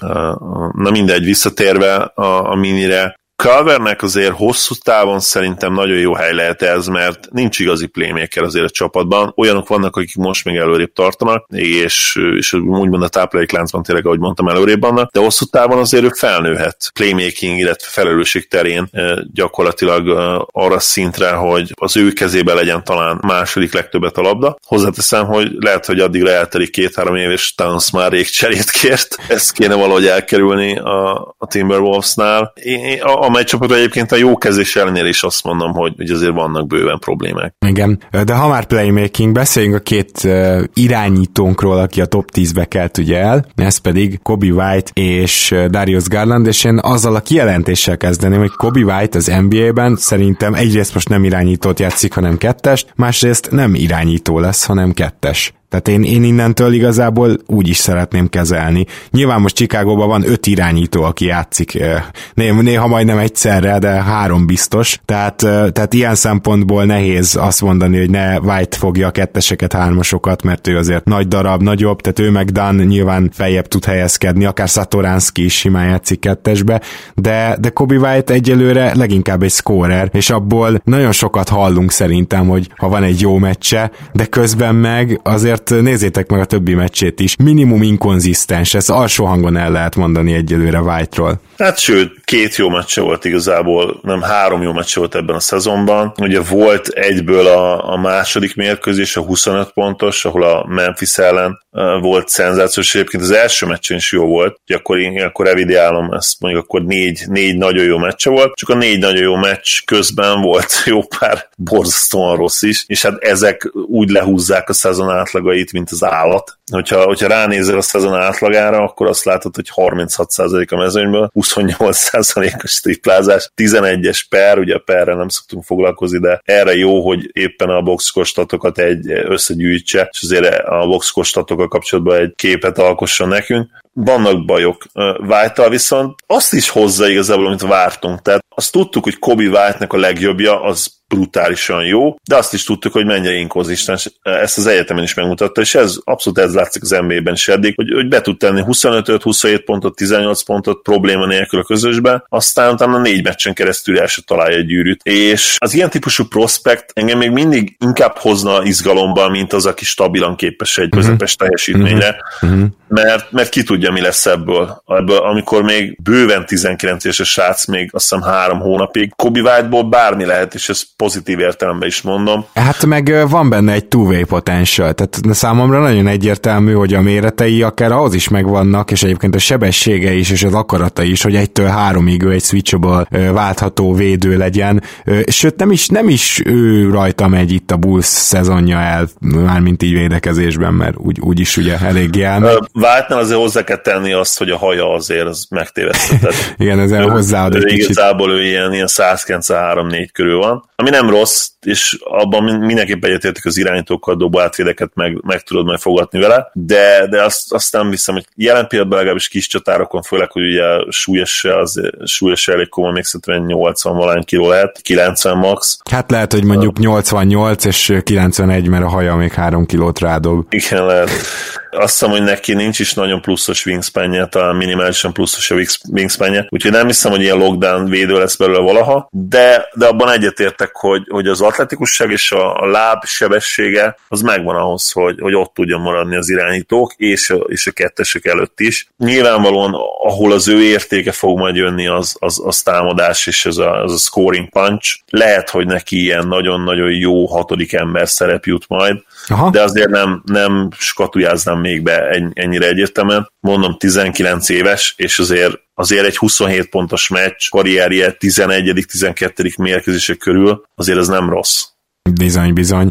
Na mindegy, visszatérve a, a minire, Calvernek azért hosszú távon szerintem nagyon jó hely lehet ez, mert nincs igazi playmaker azért a csapatban. Olyanok vannak, akik most még előrébb tartanak, és, és úgymond a táplálékláncban tényleg, ahogy mondtam, előrébb vannak, de hosszú távon azért ő felnőhet playmaking, illetve felelősség terén gyakorlatilag arra szintre, hogy az ő kezében legyen talán második legtöbbet a labda. Hozzáteszem, hogy lehet, hogy addigra eltelik két-három év, és Towns már rég cserét kért. Ezt kéne valahogy elkerülni a, a Timberwolvesnál. Én, a, amely csapat egyébként a jó kezés ellenére is azt mondom, hogy, hogy azért vannak bőven problémák. Igen, de ha már playmaking, beszéljünk a két irányítónkról, aki a top 10-be kelt ugye el, ez pedig Kobe White és Darius Garland, és én azzal a kijelentéssel kezdeném, hogy Kobe White az NBA-ben szerintem egyrészt most nem irányítót játszik, hanem kettest, másrészt nem irányító lesz, hanem kettes Tehát én, én innentől igazából úgy is szeretném kezelni. Nyilván most Chicagóban van öt irányító, aki játszik, néha majdnem egyszerre, de három biztos. Tehát, tehát ilyen szempontból nehéz azt mondani, hogy ne White fogja a ketteseket, hármasokat, mert ő azért nagy darab, nagyobb, tehát ő meg Dan nyilván feljebb tud helyezkedni, akár Satoranski is simán játszik kettesbe, de, de Kobe White egyelőre leginkább egy scorer, és abból nagyon sokat hallunk szerintem, hogy ha van egy jó meccse, de közben meg azért nézzétek meg a többi meccsét is, minimum inkonzisztens, ez alsó hangon el lehet mondani egyelőre White-ról. Hát sőt, két jó meccse volt igazából, nem három jó meccse volt ebben a szezonban. Ugye volt egyből a, a második mérkőzés, a 25 pontos, ahol a Memphis ellen volt szenzációs, egyébként az első meccsen is jó volt, hogy akkor, én, akkor evideálom ezt, mondjuk akkor négy, négy nagyon jó meccse volt, csak a négy nagyon jó meccs közben volt jó pár borzasztóan rossz is, és hát ezek úgy lehúzzák a szezon átlagait, mint az állat. Hogyha, hogyha ránézel a szezon átlagára, akkor azt látod, hogy 36% a mezőnyből, 28%-os triplázás, 11-es per, ugye a perre nem szoktunk foglalkozni, de erre jó, hogy éppen a boxkostatokat egy összegyűjtse, és azért a boxkostatokkal kapcsolatban egy képet alkosson nekünk. Vannak bajok. White viszont azt is hozza igazából, amit vártunk. Tehát azt tudtuk, hogy Kobe White-nek a legjobbja az brutálisan jó, de azt is tudtuk, hogy mennyire inkonzisztens. Ezt az egyetemen is megmutatta, és ez abszolút ez látszik az NBA-ben is eddig, hogy, hogy be tud tenni 25 27 pontot, 18 pontot probléma nélkül a közösben, aztán utána négy meccsen keresztül el se találja egy gyűrűt. És az ilyen típusú prospekt engem még mindig inkább hozna izgalomban, mint az, aki stabilan képes egy mhm. közepes teljesítményre, uh-huh. mert, mert ki tudja, mi lesz ebből. ebből. Amikor még bőven 19 éves a srác, még azt hiszem három hónapig, Kobe White-ból bármi lehet, és ez pozitív értelemben is mondom. Hát meg van benne egy two-way potential, tehát számomra nagyon egyértelmű, hogy a méretei akár ahhoz is megvannak, és egyébként a sebessége is, és az akarata is, hogy egytől háromig ő egy switchable váltható védő legyen, sőt nem is, nem is ő rajta megy itt a Bulls szezonja el, mármint így védekezésben, mert úgy, úgy is ugye elég elmegy. Váltnál azért hozzá kell tenni azt, hogy a haja azért az megtévesztetett. Igen, ezzel hozzáad egy kicsit. Igazából ő ilyen, ilyen 193-4 körül van, ami nem rossz, és abban mindenképp egyetértek az irányítókkal dobó átvédeket meg, meg tudod majd fogadni vele, de, de azt, azt nem hiszem, hogy jelen pillanatban legalábbis kis csatárokon, főleg, hogy ugye súlyos az súlyos elég komoly, még szerintem 80 valány kiló lehet, 90 max. Hát lehet, hogy mondjuk 88 és 91, mert a haja még 3 kilót rádob. Igen, lehet. Azt hiszem, hogy neki nincs is nagyon pluszos wingspanje, talán minimálisan pluszos a wingspanje, úgyhogy nem hiszem, hogy ilyen lockdown védő lesz belőle valaha, de, de abban egyetértek, hogy, hogy az atletikusság és a, a láb sebessége az megvan ahhoz, hogy, hogy ott tudjon maradni az irányítók, és a, és a kettesek előtt is. Nyilvánvalóan, ahol az ő értéke fog majd jönni, az, az, az támadás és az a, az a scoring punch. Lehet, hogy neki ilyen nagyon-nagyon jó hatodik ember szerep jut majd, Aha. de azért nem, nem skatujáznám még be ennyire egyértelműen. Mondom, 19 éves, és azért azért egy 27 pontos meccs karrierje 11.-12. mérkőzések körül, azért ez nem rossz. Bizony, bizony.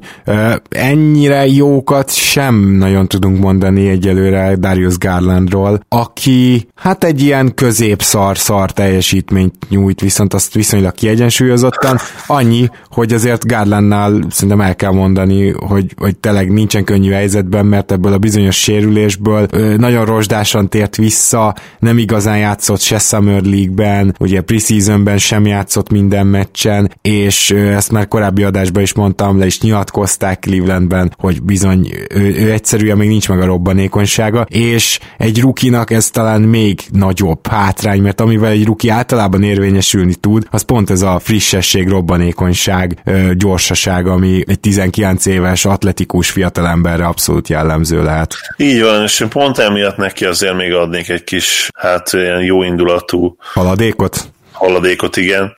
Ennyire jókat sem nagyon tudunk mondani egyelőre Darius Garlandról, aki hát egy ilyen középszar-szar teljesítményt nyújt, viszont azt viszonylag kiegyensúlyozottan. Annyi, hogy azért Garlandnál szerintem el kell mondani, hogy, hogy tényleg nincsen könnyű helyzetben, mert ebből a bizonyos sérülésből nagyon rozsdásan tért vissza, nem igazán játszott se Summer League-ben, ugye preseasonben sem játszott minden meccsen, és ezt már korábbi adásban is mondtam, le is nyilatkozták Clevelandben, hogy bizony ő, ő egyszerűen még nincs meg a robbanékonysága, és egy rukinak ez talán még nagyobb hátrány, mert amivel egy ruki általában érvényesülni tud, az pont ez a frissesség, robbanékonyság, gyorsaság, ami egy 19 éves atletikus fiatalemberre abszolút jellemző lehet. Így van, és pont emiatt neki azért még adnék egy kis, hát ilyen jó indulatú haladékot haladékot, igen,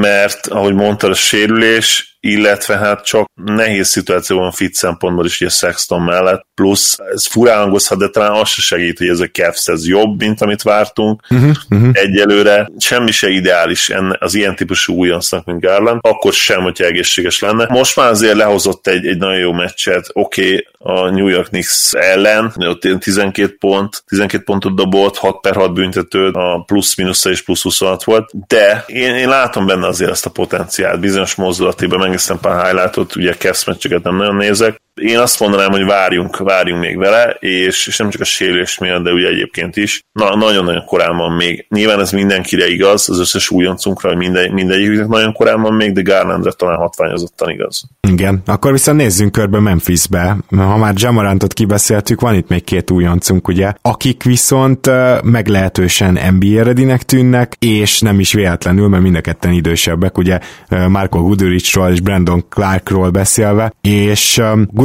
mert ahogy mondtad, a sérülés illetve hát csak nehéz szituáció van fit szempontból is, ugye Sexton mellett, plusz ez furán hangozhat, de talán az se segít, hogy ez a Cavs ez jobb, mint amit vártunk. Uh-huh, uh-huh. Egyelőre semmi se ideális enne, az ilyen típusú újoncnak, mint Garland, akkor sem, hogyha egészséges lenne. Most már azért lehozott egy, egy nagyon jó meccset, oké, okay, a New York Knicks ellen, ott 12 pont, 12 pontot dobott, 6 per 6 büntetőt, a plusz-minusza és plusz 26 volt, de én, én látom benne azért ezt a potenciált, bizonyos mozdulatében megnéztem pár highlightot, ugye Cavs meccseket nem nagyon nézek, én azt mondanám, hogy várjunk, várjunk még vele, és, és nem csak a sérülés miatt, de ugye egyébként is. Na, nagyon-nagyon korán van még. Nyilván ez mindenkire igaz, az összes újoncunkra, hogy minden, mindegyiknek nagyon korán van még, de Garlandra talán hatványozottan igaz. Igen, akkor viszont nézzünk körbe Memphisbe. Ha már Jamarantot kibeszéltük, van itt még két újoncunk, ugye, akik viszont meglehetősen NBA redinek tűnnek, és nem is véletlenül, mert mind a ketten idősebbek, ugye Marco Guduricsról és Brandon Clarkról beszélve, és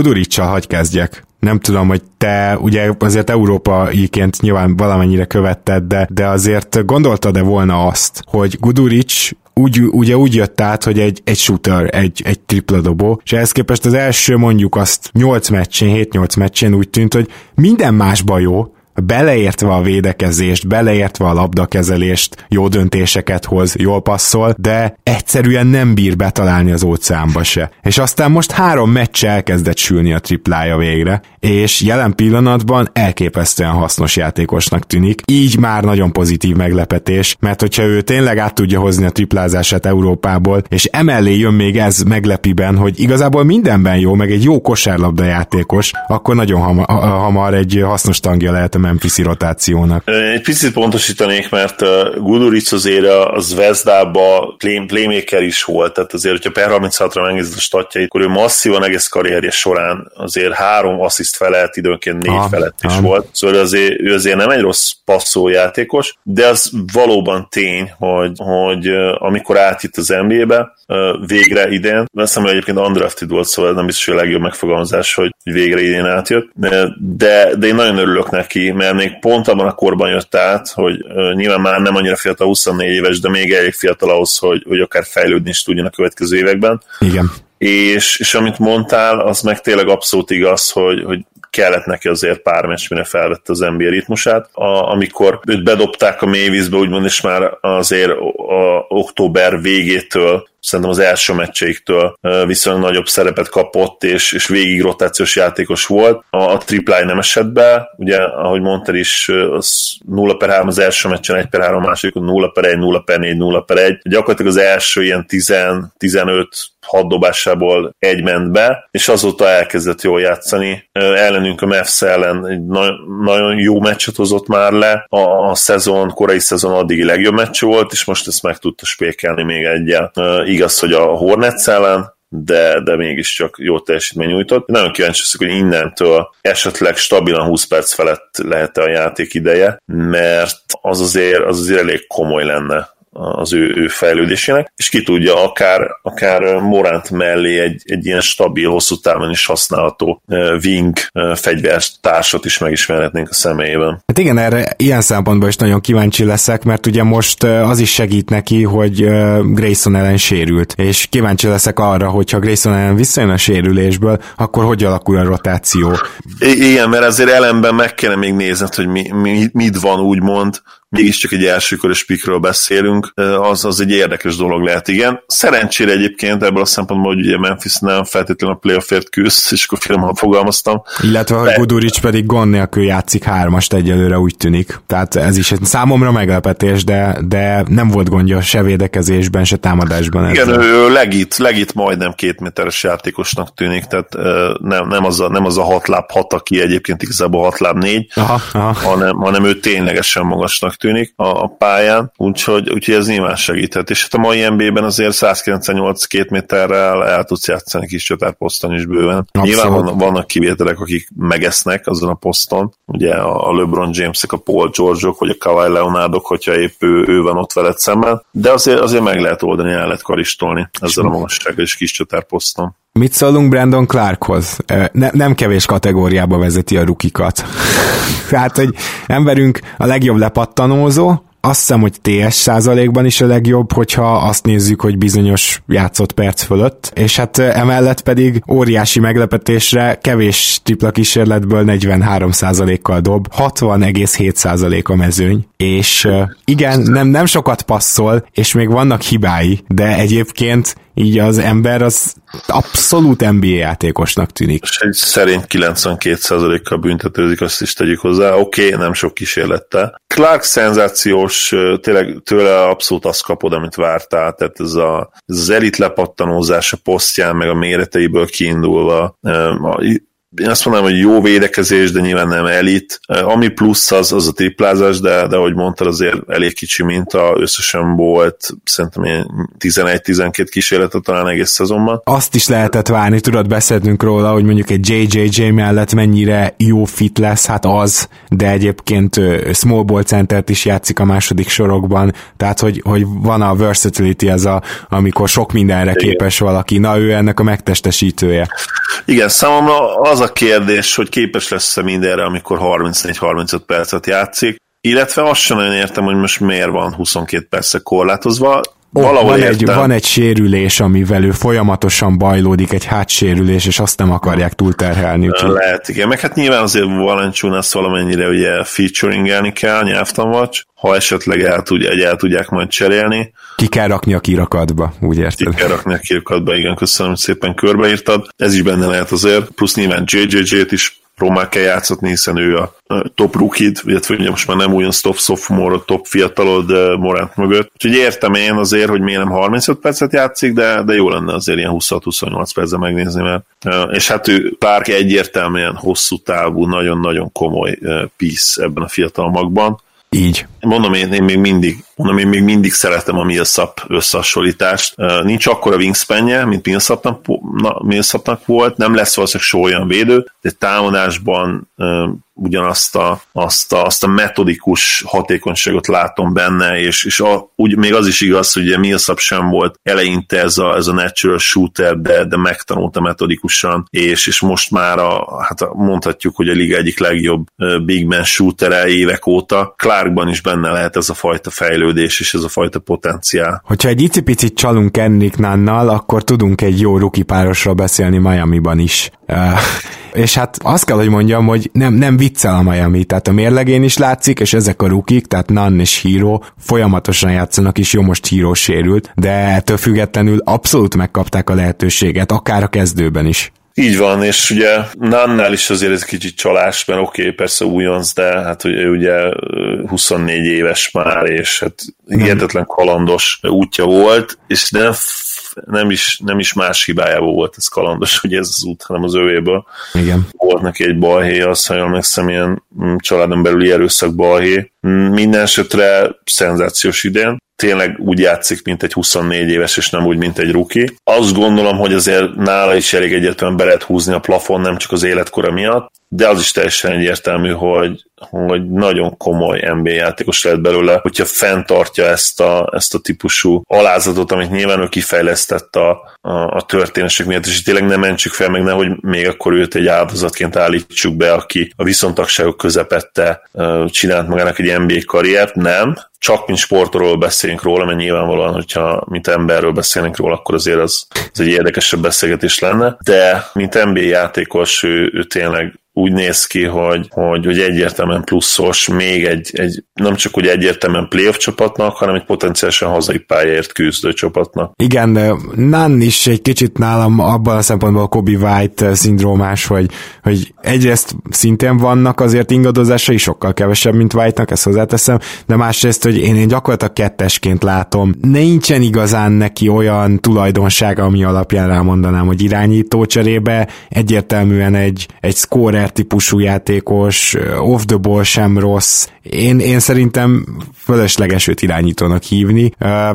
Guduricsal hagy kezdjek. Nem tudom, hogy te ugye azért európaiként nyilván valamennyire követted, de, de azért gondoltad-e volna azt, hogy Guduric úgy, ugye úgy jött át, hogy egy, egy shooter, egy, egy tripla dobó, és ehhez képest az első mondjuk azt 8 meccsén, 7-8 meccsén úgy tűnt, hogy minden másban jó, beleértve a védekezést, beleértve a labdakezelést, jó döntéseket hoz, jól passzol, de egyszerűen nem bír betalálni az óceánba se. És aztán most három meccs elkezdett sülni a triplája végre, és jelen pillanatban elképesztően hasznos játékosnak tűnik, így már nagyon pozitív meglepetés, mert hogyha ő tényleg át tudja hozni a triplázását Európából, és emellé jön még ez meglepiben, hogy igazából mindenben jó, meg egy jó kosárlabda játékos, akkor nagyon hamar, hamar egy hasznos tangja lehet a Memphis rotációnak. Egy picit pontosítanék, mert Guduric azért az Vezdába play, playmaker is volt, tehát azért, hogyha per 36-ra megnézed a statjait, akkor ő masszívan egész karrierje során azért három assziszt felett, időnként négy ah, felett is ah. volt. Szóval azért, ő azért nem egy rossz passzó játékos, de az valóban tény, hogy, hogy amikor átjött az NBA-be, végre idén, azt hiszem, egyébként undrafted volt, szóval nem biztos, hogy a legjobb megfogalmazás, hogy végre idén átjött, de, de én nagyon örülök neki, mert még pont abban a korban jött át, hogy nyilván már nem annyira fiatal, 24 éves, de még elég fiatal ahhoz, hogy, hogy akár fejlődni is tudjon a következő években. Igen. És, és amit mondtál, az meg tényleg abszolút igaz, hogy, hogy kellett neki azért pár meccs, mire felvette az NBA ritmusát. A, amikor őt bedobták a mélyvízbe, úgymond, és már azért a október végétől szerintem az első meccseiktől viszonylag nagyobb szerepet kapott, és, és végig rotációs játékos volt. A, a tripláj nem esett be, ugye, ahogy mondtad is, az 0 per 3 az első meccsen, 1 per 3 a második, 0 per 1, 0 per 4, 0 per 1. Gyakorlatilag az első ilyen 10-15 hat dobásából egy ment be, és azóta elkezdett jól játszani. Ellenünk a Mavs ellen egy na- nagyon jó meccset hozott már le, a, a szezon, korai szezon addigi legjobb meccs volt, és most ezt meg tudta spékelni még egyel. Igaz, hogy a Hornets ellen, de, de mégiscsak jó teljesítmény nyújtott. Nagyon kíváncsi hogy innentől esetleg stabilan 20 perc felett lehet a játék ideje, mert az azért, az azért elég komoly lenne az ő, ő fejlődésének, és ki tudja, akár, akár Moránt mellé egy, egy ilyen stabil, hosszú távon is használható wing fegyvertársat is megismerhetnénk a személyében. Hát igen, erre ilyen szempontból is nagyon kíváncsi leszek, mert ugye most az is segít neki, hogy Grayson ellen sérült, és kíváncsi leszek arra, hogyha Grayson ellen visszajön a sérülésből, akkor hogy alakul a rotáció. I- igen, mert azért ellenben meg kellene még nézned, hogy mi, mi, mit van úgymond, mégiscsak egy elsőkörös pikről beszélünk, az, az egy érdekes dolog lehet, igen. Szerencsére egyébként ebből a szempontból, hogy ugye Memphis nem feltétlenül a playoffért küzd, és akkor finoman fogalmaztam. Illetve, hogy Guduric pedig gond nélkül játszik hármast egyelőre úgy tűnik. Tehát ez is számomra meglepetés, de, de nem volt gondja se védekezésben, se támadásban. Igen, ezzel. ő legit, legit majdnem két méteres játékosnak tűnik, tehát nem, nem, az a, nem az a hat láb hat, aki egyébként igazából hat láb négy, aha, aha. Hanem, hanem ő ténylegesen magasnak tűnik a, a pályán, úgyhogy, úgyhogy ez nyilván segíthet. És hát a mai NBA-ben azért 198 két méterrel el tudsz játszani kis csatárposzton is bőven. Abszolút. Nyilván van, vannak kivételek, akik megesznek azon a poszton, ugye a LeBron James-ek, a Paul George-ok, vagy a Kawhi Leonardok, hogyha épp ő, ő van ott veled szemben, de azért, azért meg lehet oldani, el lehet karistolni ezzel a magassággal és kis csatárposzton. Mit szólunk Brandon Clarkhoz? Ne, nem kevés kategóriába vezeti a rukikat. Tehát, hogy emberünk a legjobb lepattanózó, azt hiszem, hogy TS százalékban is a legjobb, hogyha azt nézzük, hogy bizonyos játszott perc fölött, és hát emellett pedig óriási meglepetésre kevés tripla kísérletből 43 százalékkal dob, 60,7 százalék a mezőny, és igen, nem, nem sokat passzol, és még vannak hibái, de egyébként így az ember az abszolút NBA játékosnak tűnik. És egy szerint 92%-kal büntetőzik, azt is tegyük hozzá. Oké, okay, nem sok kísérlettel. Clark szenzációs, tényleg tőle abszolút azt kapod, amit vártál, tehát ez, a, ez az elit lepattanózás posztján, meg a méreteiből kiindulva, én azt mondanám, hogy jó védekezés, de nyilván nem elit. Ami plusz az, az a triplázás, de, de ahogy mondtad, azért elég kicsi minta, összesen volt szerintem 11-12 kísérletet talán egész szezonban. Azt is lehetett várni, tudod, beszélnünk róla, hogy mondjuk egy JJJ mellett mennyire jó fit lesz, hát az, de egyébként small ball centert is játszik a második sorokban, tehát hogy, hogy van a versatility ez a, amikor sok mindenre Igen. képes valaki, na ő ennek a megtestesítője. Igen, számomra az a kérdés, hogy képes lesz-e mindenre, amikor 34-35 percet játszik, illetve azt sem nagyon értem, hogy most miért van 22 percet korlátozva. Oh, van, egy, van egy sérülés, amivel ő folyamatosan bajlódik, egy hátsérülés, és azt nem akarják túlterhelni. Úgyhogy... Lehet, igen. Meg hát nyilván azért Valenciunas valamennyire ugye featuringelni kell nyelvtanvacs, ha esetleg el, tudja, egy el tudják majd cserélni. Ki kell rakni a kirakatba, úgy érted? Ki kell rakni a kirakatba, igen, köszönöm, szépen körbeírtad. Ez is benne lehet azért, plusz nyilván JJJ-t is Román kell játszatni, hiszen ő a top rookie illetve ugye most már nem olyan top sophomore, top fiatalod Morant mögött. Úgyhogy értem én azért, hogy miért nem 35 percet játszik, de, de jó lenne azért ilyen 26-28 percet megnézni, mert és hát ő Clark egyértelműen hosszú távú, nagyon-nagyon komoly piece ebben a fiatal magban. Így. Mondom, én, én még mindig, mondom, én még mindig szeretem a Millsap összehasonlítást. Nincs akkora wingspanje, mint Millsapnak, Millsapnak volt, nem lesz valószínűleg so olyan védő, de támadásban ugyanazt a, azt a, azt a metodikus hatékonyságot látom benne, és, és a, úgy, még az is igaz, hogy ugye Millsap sem volt eleinte ez a, ez a natural shooter, de, de megtanulta metodikusan, és, és most már a, hát mondhatjuk, hogy a liga egyik legjobb big man shootere évek óta. Clarkban is benne lehet ez a fajta fejlődés, és ez a fajta potenciál. Hogyha egy icipicit csalunk Enrik Nannal, akkor tudunk egy jó ruki párosról beszélni Miami-ban is. És hát azt kell, hogy mondjam, hogy nem, nem viccel a Miami, tehát a mérlegén is látszik, és ezek a rukik, tehát Nan és Hiro folyamatosan játszanak, és jó, most Hiro sérült, de ettől függetlenül abszolút megkapták a lehetőséget, akár a kezdőben is. Így van, és ugye Nannál is azért ez kicsit csalás, mert oké, okay, persze újonc, de hát ő ugye 24 éves már, és hát hihetetlen kalandos útja volt, és nem nem is, nem is más hibájából volt ez kalandos, hogy ez az út, hanem az övéből. Igen. Volt neki egy balhé, azt ha jól megszem, ilyen mm, családon belüli erőszak balhé. Mm, minden esetre szenzációs idén tényleg úgy játszik, mint egy 24 éves, és nem úgy, mint egy ruki. Azt gondolom, hogy azért nála is elég egyértelműen be lehet húzni a plafon, nem csak az életkora miatt, de az is teljesen egyértelmű, hogy, hogy nagyon komoly NBA játékos lehet belőle, hogyha fenntartja ezt a, ezt a típusú alázatot, amit nyilván ő kifejlesztett a, a, a történések miatt, és tényleg nem mentsük fel, meg nehogy még akkor őt egy áldozatként állítsuk be, aki a viszontagságok közepette csinált magának egy NBA karriert, nem, csak mint sportról beszélünk róla, mert nyilvánvalóan, hogyha mint emberről beszélnénk róla, akkor azért az, az egy érdekesebb beszélgetés lenne, de mint NBA játékos ő, ő tényleg úgy néz ki, hogy, hogy, hogy egyértelműen pluszos, még egy, egy nem csak úgy egyértelműen playoff csapatnak, hanem egy potenciálisan hazai pályáért küzdő csapatnak. Igen, de Nan is egy kicsit nálam abban a szempontból Kobe White szindrómás, hogy, hogy egyrészt szintén vannak azért ingadozásai, sokkal kevesebb, mint White-nak, ezt hozzáteszem, de másrészt, hogy én, én gyakorlatilag kettesként látom. Nincsen igazán neki olyan tulajdonsága, ami alapján rámondanám, hogy irányító cserébe egyértelműen egy, egy scorer Werner típusú játékos, off the ball sem rossz. Én, én szerintem fölösleges őt irányítónak hívni,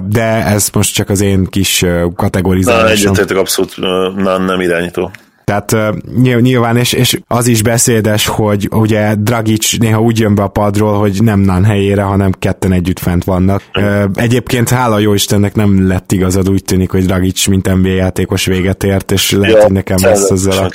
de ez most csak az én kis kategorizálásom. Na, egyetértek abszolút, na, nem irányító. Tehát uh, nyilván, és, és az is beszédes, hogy ugye Dragic néha úgy jön be a padról, hogy nem Nan helyére, hanem ketten együtt fent vannak. Uh, egyébként hála jó Istennek nem lett igazad, úgy tűnik, hogy Dragic mint NBA játékos véget ért, és lehet, ja, hogy nekem lesz ezzel a,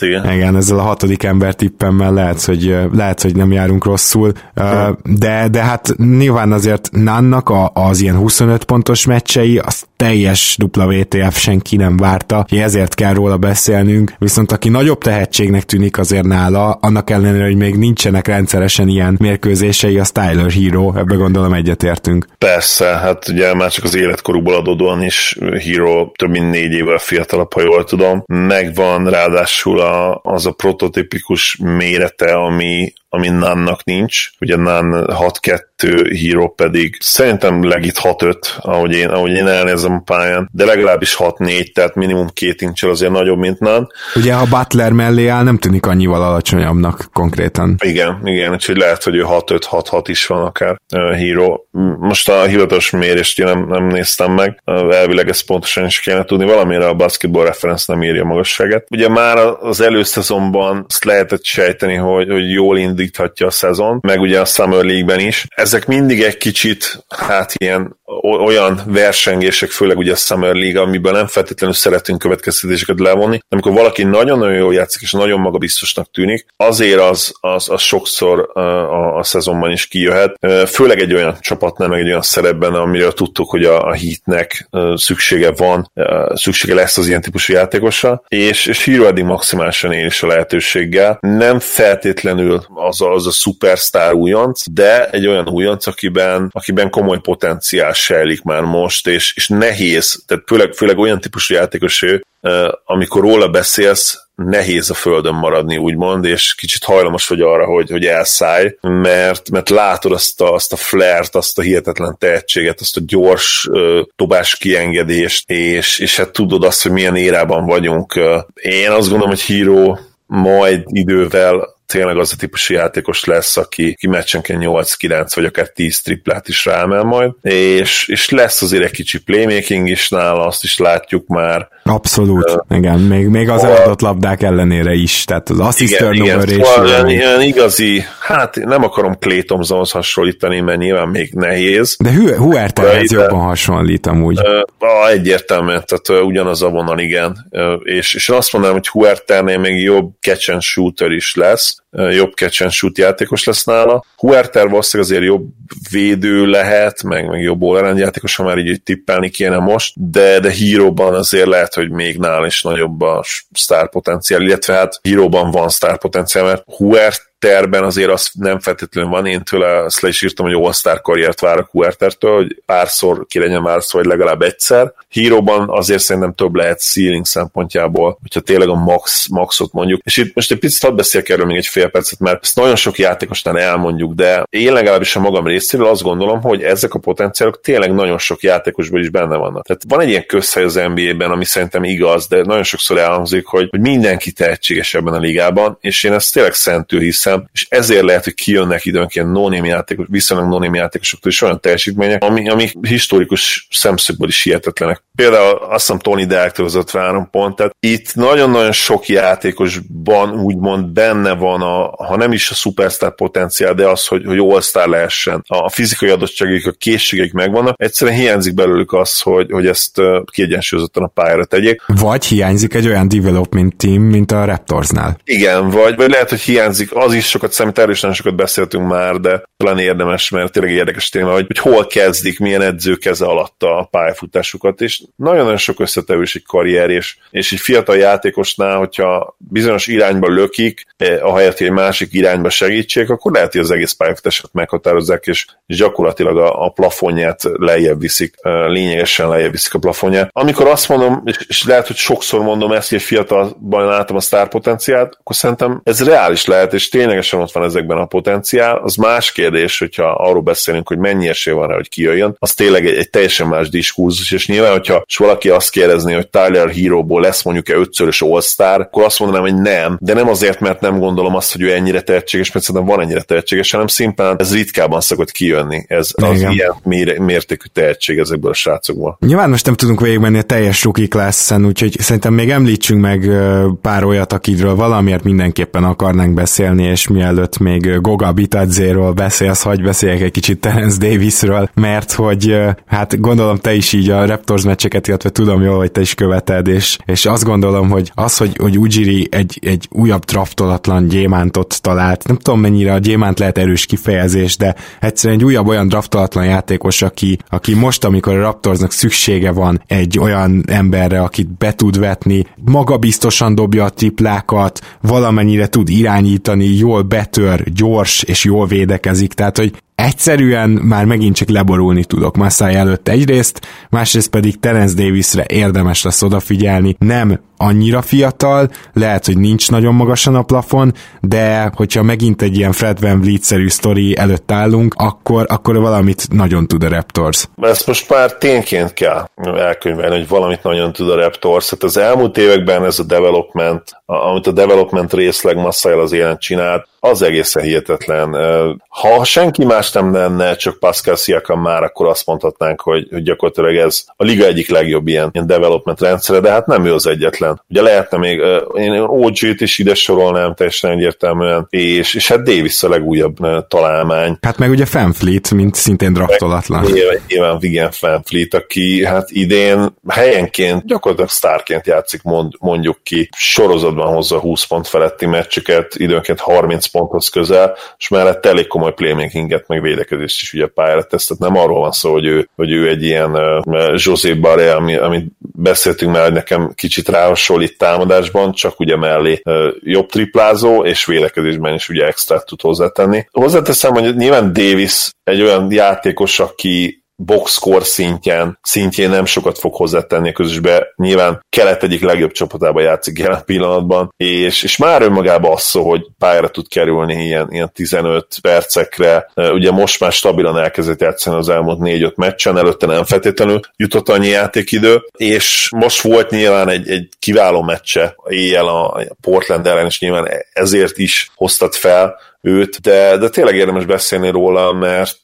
igen. igen, ezzel a hatodik ember tippemmel lehet, hogy, lehet, hogy nem járunk rosszul, uh, de, de hát nyilván azért Nannak a, az ilyen 25 pontos meccsei, az teljes WTF senki nem várta, ezért kell róla beszélnünk, viszont aki nagyobb tehetségnek tűnik azért nála, annak ellenére, hogy még nincsenek rendszeresen ilyen mérkőzései, a Styler Hero, ebbe gondolom egyetértünk. Persze, hát ugye már csak az életkorúból adódóan is Hero több mint négy évvel fiatalabb, ha jól tudom. Megvan ráadásul a, az a prototipikus mérete, ami, ami Nannak nincs. Ugye Nan 6-2, Hero pedig szerintem legit 6-5, ahogy én, ahogy én elnézem a pályán, de legalábbis 6-4, tehát minimum két incsel azért nagyobb, mint Nan. Ugye ha Butler mellé áll, nem tűnik annyival alacsonyabbnak konkrétan. Igen, igen, úgyhogy lehet, hogy ő 6-5, 6-6 is van akár uh, Hero. Most a hivatalos mérést én nem, nem néztem meg, elvileg ezt pontosan is kéne tudni, valamire a Basketball Reference nem írja magasságát. Ugye már az előszezonban azt lehetett sejteni, hogy, hogy jól indít indíthatja a szezon, meg ugye a Summer League-ben is. Ezek mindig egy kicsit, hát ilyen olyan versengések, főleg ugye a Summer League, amiből nem feltétlenül szeretünk következtetéseket levonni, de amikor valaki nagyon-nagyon jól játszik, és nagyon magabiztosnak tűnik, azért az, az, az sokszor a, a szezonban is kijöhet. Főleg egy olyan csapatnál, meg egy olyan szerepben, amiről tudtuk, hogy a, a hitnek szüksége van, szüksége lesz az ilyen típusú játékosra, és, és Hero maximálisan él is a lehetőséggel. Nem feltétlenül az a, az a szupersztár újonc, de egy olyan újonc, akiben, akiben komoly potenciál sejlik már most, és, és nehéz, tehát főleg, főleg olyan típusú játékos ő, amikor róla beszélsz, nehéz a földön maradni, úgymond, és kicsit hajlamos vagy arra, hogy, hogy elszállj, mert, mert látod azt a, azt a flert, azt a hihetetlen tehetséget, azt a gyors uh, dobás kiengedést, és, és hát tudod azt, hogy milyen érában vagyunk. Én azt gondolom, hogy Hero majd idővel tényleg az a típusú játékos lesz, aki, aki meccsenként 8-9 vagy akár 10 triplát is rámel majd, és, és lesz azért egy kicsi playmaking is nála, azt is látjuk már. Abszolút, uh, igen, még, még az eladott labdák ellenére is, tehát az assist turnover és... Szóval ilyen igazi, hát nem akarom Clay Thompsonhoz hasonlítani, mert nyilván még nehéz. De Huertához jobban hasonlít amúgy. Uh, egyértelműen, tehát ugyanaz a vonal, igen. És, és azt mondanám, hogy Huertánél még jobb catch and shooter is lesz, jobb catch and shoot játékos lesz nála. Huerter valószínűleg azért jobb védő lehet, meg, meg jobb all játékos, ha már így, tippelni kéne most, de, de híróban azért lehet, hogy még nála is nagyobb a sztár potenciál, illetve hát híróban van sztár potenciál, mert Huert terben azért az nem feltétlenül van, én tőle azt le is írtam, hogy All-Star karriert várok Huertertől, hogy párszor ki legyen szó, vagy legalább egyszer. Híróban azért szerintem több lehet ceiling szempontjából, hogyha tényleg a max, maxot mondjuk. És itt most egy picit hadd beszéljek erről még egy fél percet, mert ezt nagyon sok játékosnál elmondjuk, de én legalábbis a magam részéről azt gondolom, hogy ezek a potenciálok tényleg nagyon sok játékosban is benne vannak. Tehát van egy ilyen közhely az NBA-ben, ami szerintem igaz, de nagyon sokszor elhangzik, hogy, hogy mindenki tehetséges ebben a ligában, és én ezt tényleg szentül hiszem, hiszem, és ezért lehet, hogy kijönnek időnként no játékos, viszonylag no játékosoktól is olyan teljesítmények, ami, ami historikus szemszögből is hihetetlenek. Például azt hiszem Tony Delktől az 53 pont, tehát itt nagyon-nagyon sok játékosban úgymond benne van, a, ha nem is a superstar potenciál, de az, hogy, hogy all-star lehessen. A fizikai adottságok, a készségek megvannak, egyszerűen hiányzik belőlük az, hogy, hogy ezt kiegyensúlyozottan a pályára tegyék. Vagy hiányzik egy olyan development team, mint a Raptorsnál. Igen, vagy, vagy lehet, hogy hiányzik az is, is sokat számít, erről is nagyon sokat beszéltünk már, de talán érdemes, mert tényleg érdekes téma, hogy, hogy hol kezdik, milyen edző keze alatt a pályafutásukat, és nagyon-nagyon sok összetevős egy karrier, és, és egy fiatal játékosnál, hogyha bizonyos irányba lökik, eh, ahelyett, hogy egy másik irányba segítsék, akkor lehet, hogy az egész pályafutását meghatározzák, és, gyakorlatilag a, a plafonját lejjebb viszik, eh, lényegesen lejjebb viszik a plafonját. Amikor azt mondom, és, és lehet, hogy sokszor mondom ezt, hogy fiatalban látom a sztárpotenciált, akkor szerintem ez reális lehet, és tényleg ténylegesen ott van ezekben a potenciál. Az más kérdés, hogyha arról beszélünk, hogy mennyi esély van rá, hogy kijöjjön, az tényleg egy, egy teljesen más diskurzus, és nyilván, hogyha és valaki azt kérdezni, hogy Tyler Hero-ból lesz mondjuk-e ötszörös all akkor azt mondanám, hogy nem, de nem azért, mert nem gondolom azt, hogy ő ennyire tehetséges, mert szerintem van ennyire tehetséges, hanem szimplán ez ritkában szokott kijönni, ez az Igen. ilyen mértékű tehetség ezekből a srácokból. Nyilván most nem tudunk végigmenni a teljes rookie class úgyhogy szerintem még említsünk meg pár olyat, akidről valamiért mindenképpen akarnánk beszélni, és mielőtt még Goga Bitadzéról beszélsz, hagyj beszéljek egy kicsit Terence Davisről, mert hogy hát gondolom te is így a Raptors meccseket, illetve tudom jól, hogy te is követed, és, és azt gondolom, hogy az, hogy, hogy Ujiri egy, egy újabb draftolatlan gyémántot talált, nem tudom mennyire a gyémánt lehet erős kifejezés, de egyszerűen egy újabb olyan draftolatlan játékos, aki, aki most, amikor a Raptorsnak szüksége van egy olyan emberre, akit be tud vetni, magabiztosan dobja a triplákat, valamennyire tud irányítani, jól betör, gyors és jól védekezik, tehát hogy egyszerűen már megint csak leborulni tudok Massai előtt egyrészt, másrészt pedig Terence Davisre érdemes lesz odafigyelni, nem annyira fiatal, lehet, hogy nincs nagyon magasan a plafon, de hogyha megint egy ilyen Fred Van Vliet-szerű sztori előtt állunk, akkor, akkor valamit nagyon tud a Raptors. Ezt most már tényként kell elkönyvelni, hogy valamit nagyon tud a Raptors. Hát az elmúlt években ez a development, amit a development részleg Massai az élen csinált, az egészen hihetetlen. Ha senki más nem lenne, csak Pascal Siakam már, akkor azt mondhatnánk, hogy, hogy gyakorlatilag ez a liga egyik legjobb ilyen, ilyen development rendszere, de hát nem ő az egyetlen. Ugye lehetne még, én OG-t is ide sorolnám teljesen egyértelműen, és, és hát Davis a legújabb találmány. Hát meg ugye Fanfleet, mint szintén draftolatlan. Nyilván, nyilván Vigen Fanfleet, aki hát idén helyenként gyakorlatilag sztárként játszik, mond, mondjuk ki, sorozatban hozza 20 pont feletti meccseket, időnként 30 ponthoz közel, és mellett elég komoly playmakinget, meg védekezést is ugye pályára tesz, tehát nem arról van szó, hogy ő, hogy ő egy ilyen uh, José Barré, ami, amit beszéltünk már, hogy nekem kicsit ráhasonlít támadásban, csak ugye mellé uh, jobb triplázó, és védekezésben is ugye extra tud hozzátenni. Hozzáteszem, hogy nyilván Davis egy olyan játékos, aki boxscore szintjén, szintjén nem sokat fog hozzátenni a közösbe. Nyilván kelet egyik legjobb csapatába játszik jelen pillanatban, és, és már önmagában az szó, hogy pályára tud kerülni ilyen, ilyen 15 percekre. Ugye most már stabilan elkezdett játszani az elmúlt 4-5 meccsen, előtte nem feltétlenül jutott annyi játékidő, és most volt nyilván egy, egy kiváló meccse éjjel a Portland ellen, és nyilván ezért is hoztat fel, őt, de, de tényleg érdemes beszélni róla, mert,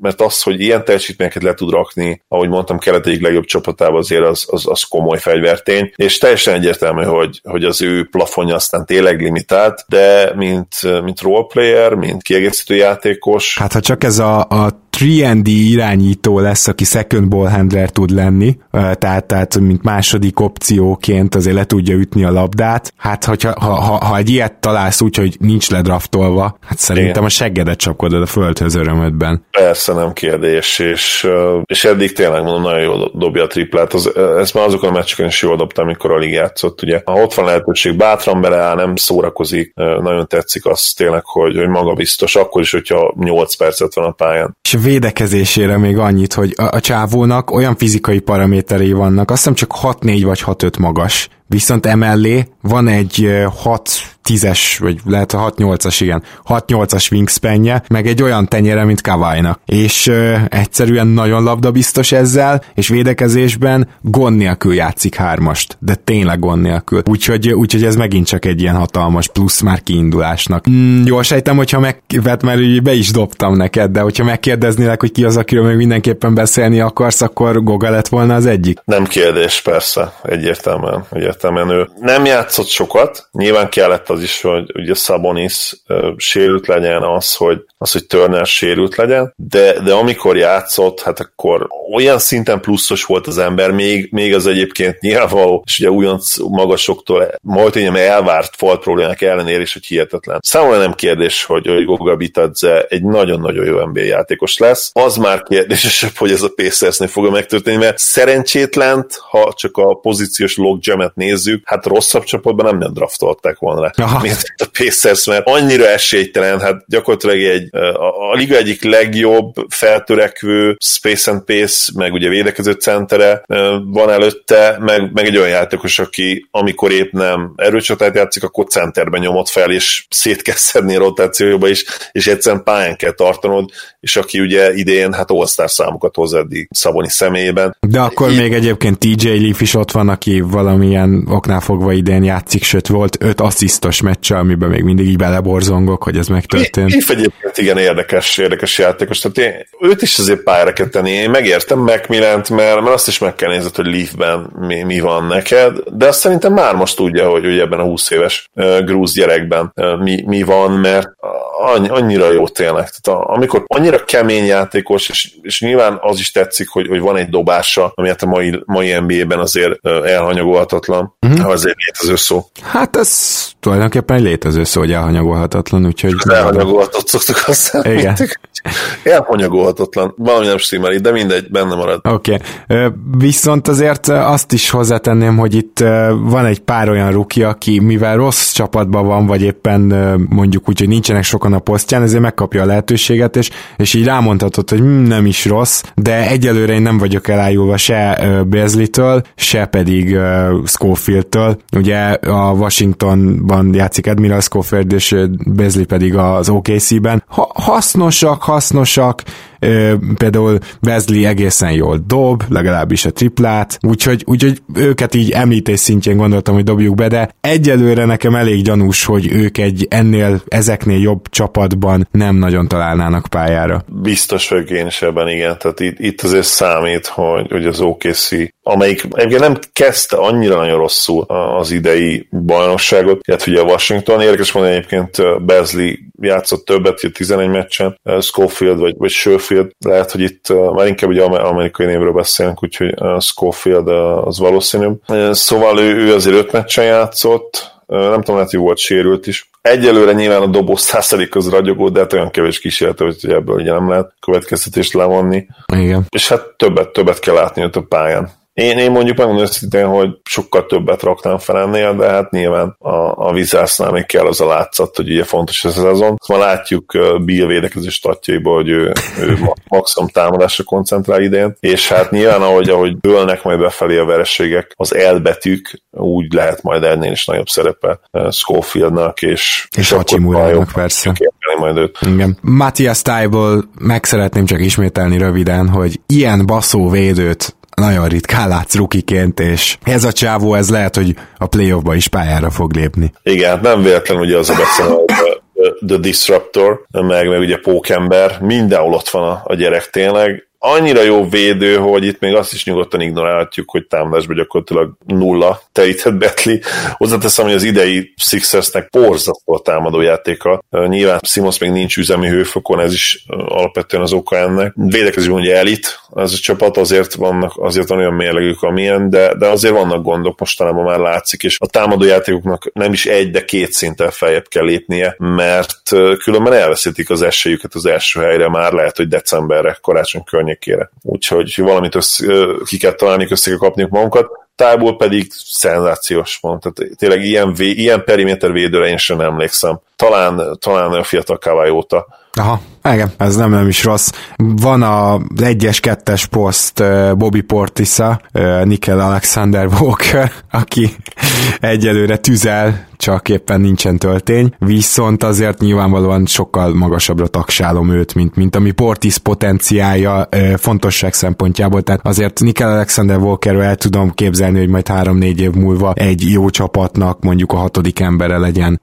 mert az, hogy ilyen teljesítményeket le tud rakni, ahogy mondtam, kelet egyik legjobb csapatában azért az, az, az komoly fegyvertény, és teljesen egyértelmű, hogy, hogy az ő plafonja aztán tényleg limitált, de mint, mint roleplayer, mint kiegészítő játékos. Hát ha csak ez a, a 3D irányító lesz, aki second ball handler tud lenni, tehát, tehát mint második opcióként azért le tudja ütni a labdát. Hát hogyha, ha, ha, ha egy ilyet találsz úgy, hogy nincs ledraftolva, hát szerintem Igen. a seggedet csapkodod a földhöz örömödben. Persze nem kérdés, és, és eddig tényleg mondom, nagyon jól dobja a triplát. Az, ezt már azokon a meccseken is jól dobta, amikor alig játszott. Ugye, ha ott van lehetőség, bátran beleáll, nem szórakozik, nagyon tetszik az tényleg, hogy, hogy magabiztos, akkor is, hogyha 8 percet van a pályán. És védekezésére még annyit, hogy a, a csávónak olyan fizikai paraméterei vannak, azt hiszem csak 6-4 vagy 6-5 magas, viszont emellé van egy 6 10-es, vagy lehet a 6-8-as, igen, 6-8-as wingspanje, meg egy olyan tenyere, mint Kavajnak. És ö, egyszerűen nagyon labdabiztos ezzel, és védekezésben gond nélkül játszik hármast, de tényleg gond nélkül. Úgyhogy, úgyhogy ez megint csak egy ilyen hatalmas plusz már kiindulásnak. Mm, jól sejtem, hogyha meg, mert már be is dobtam neked, de hogyha megkérdeznélek, hogy ki az, akiről még mindenképpen beszélni akarsz, akkor Goga lett volna az egyik? Nem kérdés, persze, egyértelműen, egyértelműen ő nem játszott sokat, nyilván kellett az is, hogy ugye Sabonis sérült legyen, az, hogy, az, hogy Turner sérült legyen, de, de amikor játszott, hát akkor olyan szinten pluszos volt az ember, még, még az egyébként nyilvánvaló, és ugye újonc magasoktól majd hogy elvárt falt problémák ellenére is, hogy hihetetlen. Számomra nem kérdés, hogy, hogy Goga Bitadze egy nagyon-nagyon jó NBA játékos lesz. Az már kérdésesebb, hogy ez a Pacersnél fog megtörténni, mert szerencsétlent, ha csak a pozíciós logjam nézzük, hát rosszabb csapatban nem, nem draftolták volna le. Aha. mint a Pacers, mert annyira esélytelen, hát gyakorlatilag egy, a, a liga egyik legjobb feltörekvő Space and Pace, meg ugye védekező centere van előtte, meg, meg egy olyan játékos, aki amikor épp nem erőcsatát játszik, akkor centerben nyomott fel, és szét kell szedni a rotációba is, és egyszerűen pályán kell tartanod, és aki ugye idén hát all számokat hoz eddig Szaboni személyében. De akkor é- még egyébként TJ Leaf is ott van, aki valamilyen valamilyen oknál fogva idén játszik, sőt volt öt asszisztos meccse, amiben még mindig így beleborzongok, hogy ez megtörtént. Épp egyébként igen érdekes, érdekes játékos. Tehát én, őt is azért pályára kell tenni. Én megértem Macmillant, mert, mert azt is meg kell nézni, hogy Leafben mi, mi, van neked, de azt szerintem már most tudja, hogy, hogy ebben a 20 éves uh, grúz gyerekben uh, mi, mi van, mert annyi, annyira jó tényleg. Tehát a, amikor annyira kemény játékos, és, és nyilván az is tetszik, hogy, hogy van egy dobása, ami hát a mai, mai NBA-ben azért elhanyagolhatatlan, uh-huh. azért létező szó. Hát ez tulajdonképpen egy létező szó, hogy elhanyagolhatatlan, úgyhogy... Elhanyagolhatott szoktuk használni. Igen. Elhanyagolhatatlan. Valami nem stimmel de mindegy, benne marad. Oké. Okay. Viszont azért azt is hozzátenném, hogy itt van egy pár olyan ruki, aki mivel rossz csapatban van, vagy éppen mondjuk úgy, hogy nincsenek sokan a posztján, ezért megkapja a lehetőséget, és, és így rámondhatod, hogy hm, nem is rossz, de egyelőre én nem vagyok elájulva se Beasley-től, se pedig Schofield-től. Ugye a Washingtonban játszik Admiral Schofield, és Beasley pedig az OKC-ben. Ha, hasznosak, hasznosak, például Wesley egészen jól dob, legalábbis a triplát, úgyhogy, úgyhogy őket így említés szintjén gondoltam, hogy dobjuk be, de egyelőre nekem elég gyanús, hogy ők egy ennél, ezeknél jobb csapatban nem nagyon találnának pályára. Biztos vagyok én is ebben, igen. Tehát itt, itt azért számít, hogy, hogy az OKC, amelyik egyébként nem kezdte annyira nagyon rosszul az idei bajnokságot, illetve ugye a Washington, érdekes mondani egyébként Beasley játszott többet, 11 meccsen, Schofield vagy, vagy Schofield, lehet, hogy itt már inkább ugye amerikai névről beszélünk, úgyhogy Schofield az valószínűbb. Szóval ő, ő azért 5 meccsen játszott, nem tudom, lehet, hogy volt sérült is. Egyelőre nyilván a dobó százalék az ragyogó, de hát olyan kevés kísérlete, hogy ebből ugye nem lehet következtetést levonni. Igen. És hát többet, többet kell látni ott a pályán. Én, én mondjuk megmondom őszintén, hogy sokkal többet raktam fel ennél, de hát nyilván a, a vizásznál még kell az a látszat, hogy ugye fontos ez a szezon. Szóval látjuk Bill védekező statjaiból, hogy ő, ő maximum támadásra koncentrál idén, és hát nyilván ahogy, ahogy dőlnek majd befelé a vereségek, az elbetűk úgy lehet majd ennél is nagyobb szerepe Schofieldnak, és, és, és Hachimura-nak persze. Majd őt. Igen. Matthias Tájból meg szeretném csak ismételni röviden, hogy ilyen baszó védőt nagyon ritkán látsz rukiként, és ez a csávó, ez lehet, hogy a playoffba is pályára fog lépni. Igen, hát nem véletlen ugye az a beszél, The Disruptor, meg, meg ugye Pókember, mindenhol ott van a, a gyerek tényleg, annyira jó védő, hogy itt még azt is nyugodtan ignorálhatjuk, hogy támadásban gyakorlatilag nulla telített Betli. Hozzáteszem, hogy az idei Sixersnek porzasztó a támadójátéka. Nyilván Simons még nincs üzemi hőfokon, ez is alapvetően az oka ennek. Védekező ugye elit, ez a csapat azért vannak, azért van olyan mérlegük, amilyen, de, de azért vannak gondok, mostanában már látszik, és a támadójátékoknak nem is egy, de két szinten feljebb kell lépnie, mert különben elveszítik az esélyüket az első helyre, már lehet, hogy decemberre, karácsony környékére. Úgyhogy valamit össze, ki kell találni, össze kell kapniuk magunkat. Tából pedig szenzációs pont. Tehát tényleg ilyen, vé, ilyen periméter védőre én sem emlékszem. Talán, talán a fiatal Kawai óta. Aha, igen, ez nem, nem is rossz. Van a egyes kettes poszt Bobby Portisa, Nickel Alexander Walker, aki egyelőre tüzel, csak éppen nincsen töltény, viszont azért nyilvánvalóan sokkal magasabbra taksálom őt, mint, mint ami Portis potenciája fontosság szempontjából, tehát azért Nickel Alexander Walker el tudom képzelni, hogy majd három-négy év múlva egy jó csapatnak mondjuk a hatodik embere legyen,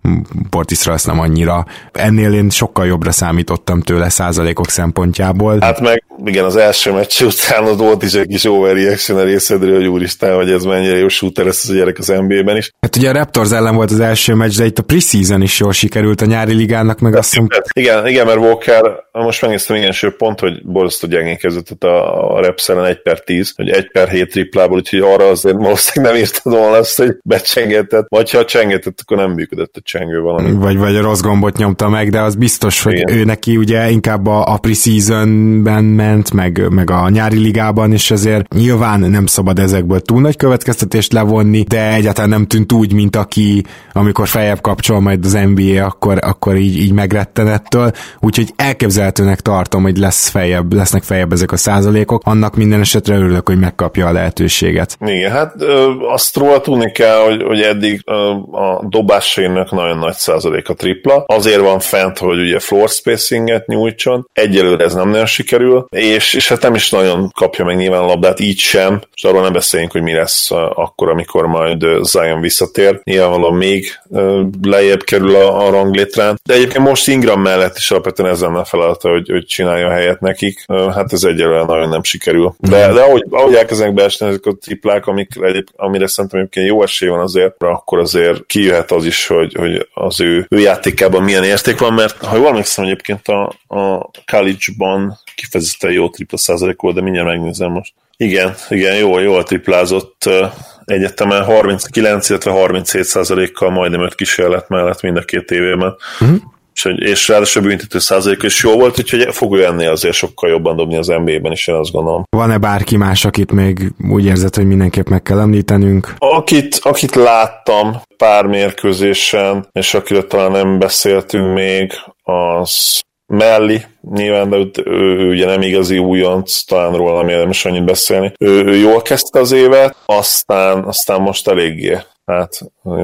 Portisra azt nem annyira. Ennél én sokkal jobbra számítottam tőle százalékok szempontjából. Hát meg igen, az első meccs után ott volt is egy kis overreaction a részedről, hogy úristen, hogy ez mennyire jó shooter lesz a gyerek az NBA-ben is. Hát ugye a Raptors ellen volt az első meccs, de itt a preseason is jól sikerült a nyári ligának, meg azt mondom... Igen, igen, mert Walker, most megnéztem igen, sőt pont, hogy borzasztó gyengén kezdett a, a Raps ellen 1 per 10, hogy 1 per 7 triplából, úgyhogy arra azért valószínűleg nem írtad volna azt, hogy becsengetett, vagy ha csengetett, akkor nem működött a csengő valami. Vagy, vagy a rossz gombot nyomta meg, de az biztos, hogy igen. ő neki ugye inkább a, a preseasonben ment, meg, meg a nyári ligában, és ezért nyilván nem szabad ezekből túl nagy következtetést levonni, de egyáltalán nem tűnt úgy, mint aki, amikor feljebb kapcsol majd az NBA, akkor, akkor így, így megretten ettől, úgyhogy elképzelhetőnek tartom, hogy lesz feljebb, lesznek feljebb ezek a százalékok, annak minden esetre örülök, hogy megkapja a lehetőséget. Igen, hát ö, azt róla tudni kell, hogy, hogy eddig ö, a dobásainak nagyon nagy százaléka tripla. Azért van fent, hogy ugye floor spacinget nyújtson. Egyelőre ez nem nagyon sikerül, és, és hát nem is nagyon kapja meg nyilván a labdát, így sem, és arról nem beszéljünk, hogy mi lesz akkor, amikor majd Zion visszatér. Nyilvánvalóan még lejjebb kerül a, a ranglétrán, de egyébként most Ingram mellett is alapvetően ez lenne a feladata, hogy, hogy csinálja a helyet nekik. Hát ez egyelőre nagyon nem sikerül. De, de ahogy, ahogy elkezdenek beesni ezek a triplák, amik, amire szerintem egyébként jó esély van azért, akkor azért kijöhet az is, hogy, hogy az ő, ő játékában milyen érték van, mert ha jól emlékszem egyébként a, a college-ban kifejezetten jó tripla százalék volt, de mindjárt megnézem most. Igen, igen, jó, jól triplázott egyetemen 39, illetve 37 százalékkal majdnem öt kísérlet mellett mind a két évében. Uh-huh. És, és ráadásul büntető százalék is jó volt, úgyhogy fog ő ennél azért sokkal jobban dobni az NBA-ben is, én azt gondolom. Van-e bárki más, akit még úgy érzed, hogy mindenképp meg kell említenünk? Akit, akit láttam pár mérkőzésen, és akiről talán nem beszéltünk még, az Melli, nyilván, de ő, ő, ugye nem igazi újonc, talán róla nem érdemes annyit beszélni. Ő, ő jól kezdte az évet, aztán, aztán most eléggé hát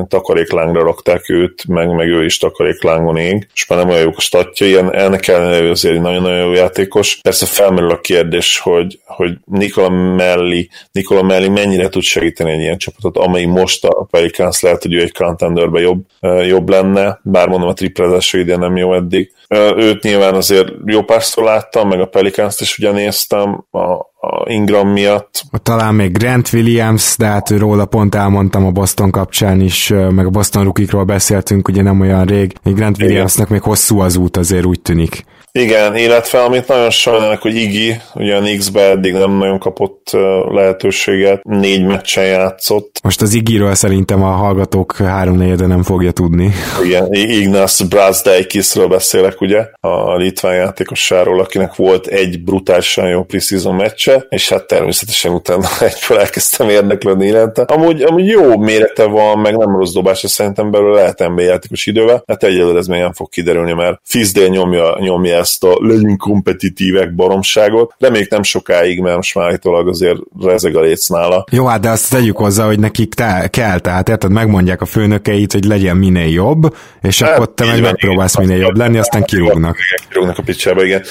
takaréklángra rakták őt, meg, meg ő is takaréklángon ég, és már nem olyan jók a statja, ilyen, ennek ellenére azért nagyon-nagyon jó játékos. Persze felmerül a kérdés, hogy, hogy Nikola Melli, Nikola Melli mennyire tud segíteni egy ilyen csapatot, amely most a Pelicans lehet, hogy ő egy contenderben jobb, jobb lenne, bár mondom a triplezású ide nem jó eddig. Őt nyilván azért jó párszor láttam, meg a Pelicans-t is ugye néztem, a, a Ingram miatt. Talán még Grant Williams, de hát róla pont elmondtam a Boston kapcsán is, meg a Boston rukikról beszéltünk ugye nem olyan rég. Még Grant Williamsnek még hosszú az út azért úgy tűnik. Igen, illetve amit nagyon sajnálnak, hogy Igi, ugye a Knicks-be eddig nem nagyon kapott lehetőséget, négy meccsen játszott. Most az Igiről szerintem a hallgatók három negyede nem fogja tudni. Igen, Ignas Brazdeikisről beszélek, ugye, a litván játékossáról, akinek volt egy brutálisan jó preseason meccse, és hát természetesen utána egyből elkezdtem érdeklődni ilente. Amúgy, amúgy jó mérete van, meg nem rossz dobás, és szerintem belőle lehet NBA játékos idővel, hát egyelőre ez még nem fog kiderülni, mert Fizdél nyomja, nyomja ezt a legyünk kompetitívek baromságot. még nem sokáig, mert most már azért rezeg a léc nála. Jó, hát de azt tegyük hozzá, hogy nekik te, kell, tehát érted, megmondják a főnökeit, hogy legyen minél jobb, és hát, akkor te meg megpróbálsz minél jobb lenni, aztán kirúgnak. Kirúgnak a picsába, igen.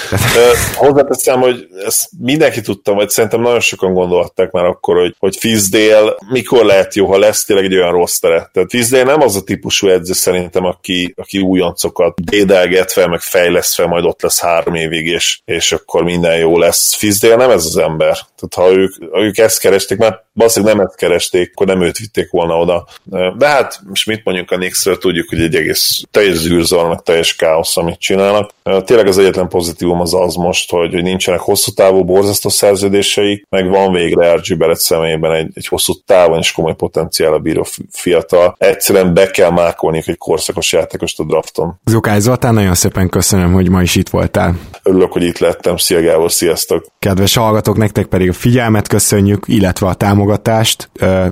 Hozzáteszem, hogy ezt mindenki tudta, vagy szerintem nagyon sokan gondolták már akkor, hogy, hogy Fizdél mikor lehet jó, ha lesz tényleg egy olyan rossz tere. Tehát Fizdél nem az a típusú edző szerintem, aki, aki újoncokat dédelgetve, meg fejlesztve majd ott lesz három évig, és, és akkor minden jó lesz. Fizdél nem ez az ember. Tehát ha ők, ők ezt keresték, mert valószínűleg nem ezt keresték, akkor nem őt vitték volna oda. De hát most mit mondjuk a Knicksről, tudjuk, hogy egy egész teljes zűrzal, meg teljes káosz, amit csinálnak. Tényleg az egyetlen pozitívum az az most, hogy, hogy nincsenek hosszú távú borzasztó szerződései, meg van végre RG Barrett személyében egy, egy hosszú távon és komoly potenciál a bíró fiatal. Egyszerűen be kell mákolni egy korszakos játékost a drafton. Zukály Zoltán, nagyon szépen köszönöm, hogy ma is itt voltál. Örülök, hogy itt lettem. Szia Gábor, sziasztok! Kedves hallgatók, nektek pedig a figyelmet köszönjük, illetve a támogatást.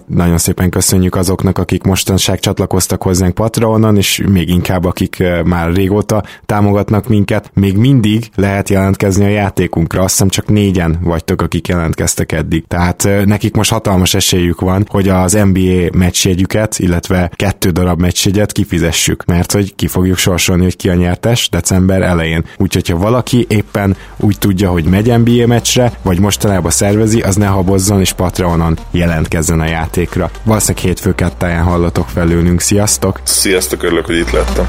Nagyon szépen köszönjük azoknak, akik mostanság csatlakoztak hozzánk Patreonon, és még inkább akik már régóta támogatnak minket. Még mindig lehet jelentkezni a játékunkra, azt hiszem csak négyen vagytok, akik jelentkeztek eddig. Tehát nekik most hatalmas esélyük van, hogy az NBA meccsjegyüket, illetve kettő darab meccsjegyet kifizessük, mert hogy ki fogjuk sorsolni, hogy ki a nyertes december elején. Úgyhogy ha valaki éppen úgy tudja, hogy megy NBA meccsre, vagy mostanában szervezi, az ne habozzon és Patreonon jelentkezzen a játékra. Valószínűleg hétfő kettáján hallatok felőlünk. Sziasztok! Sziasztok, örülök, hogy itt lettem.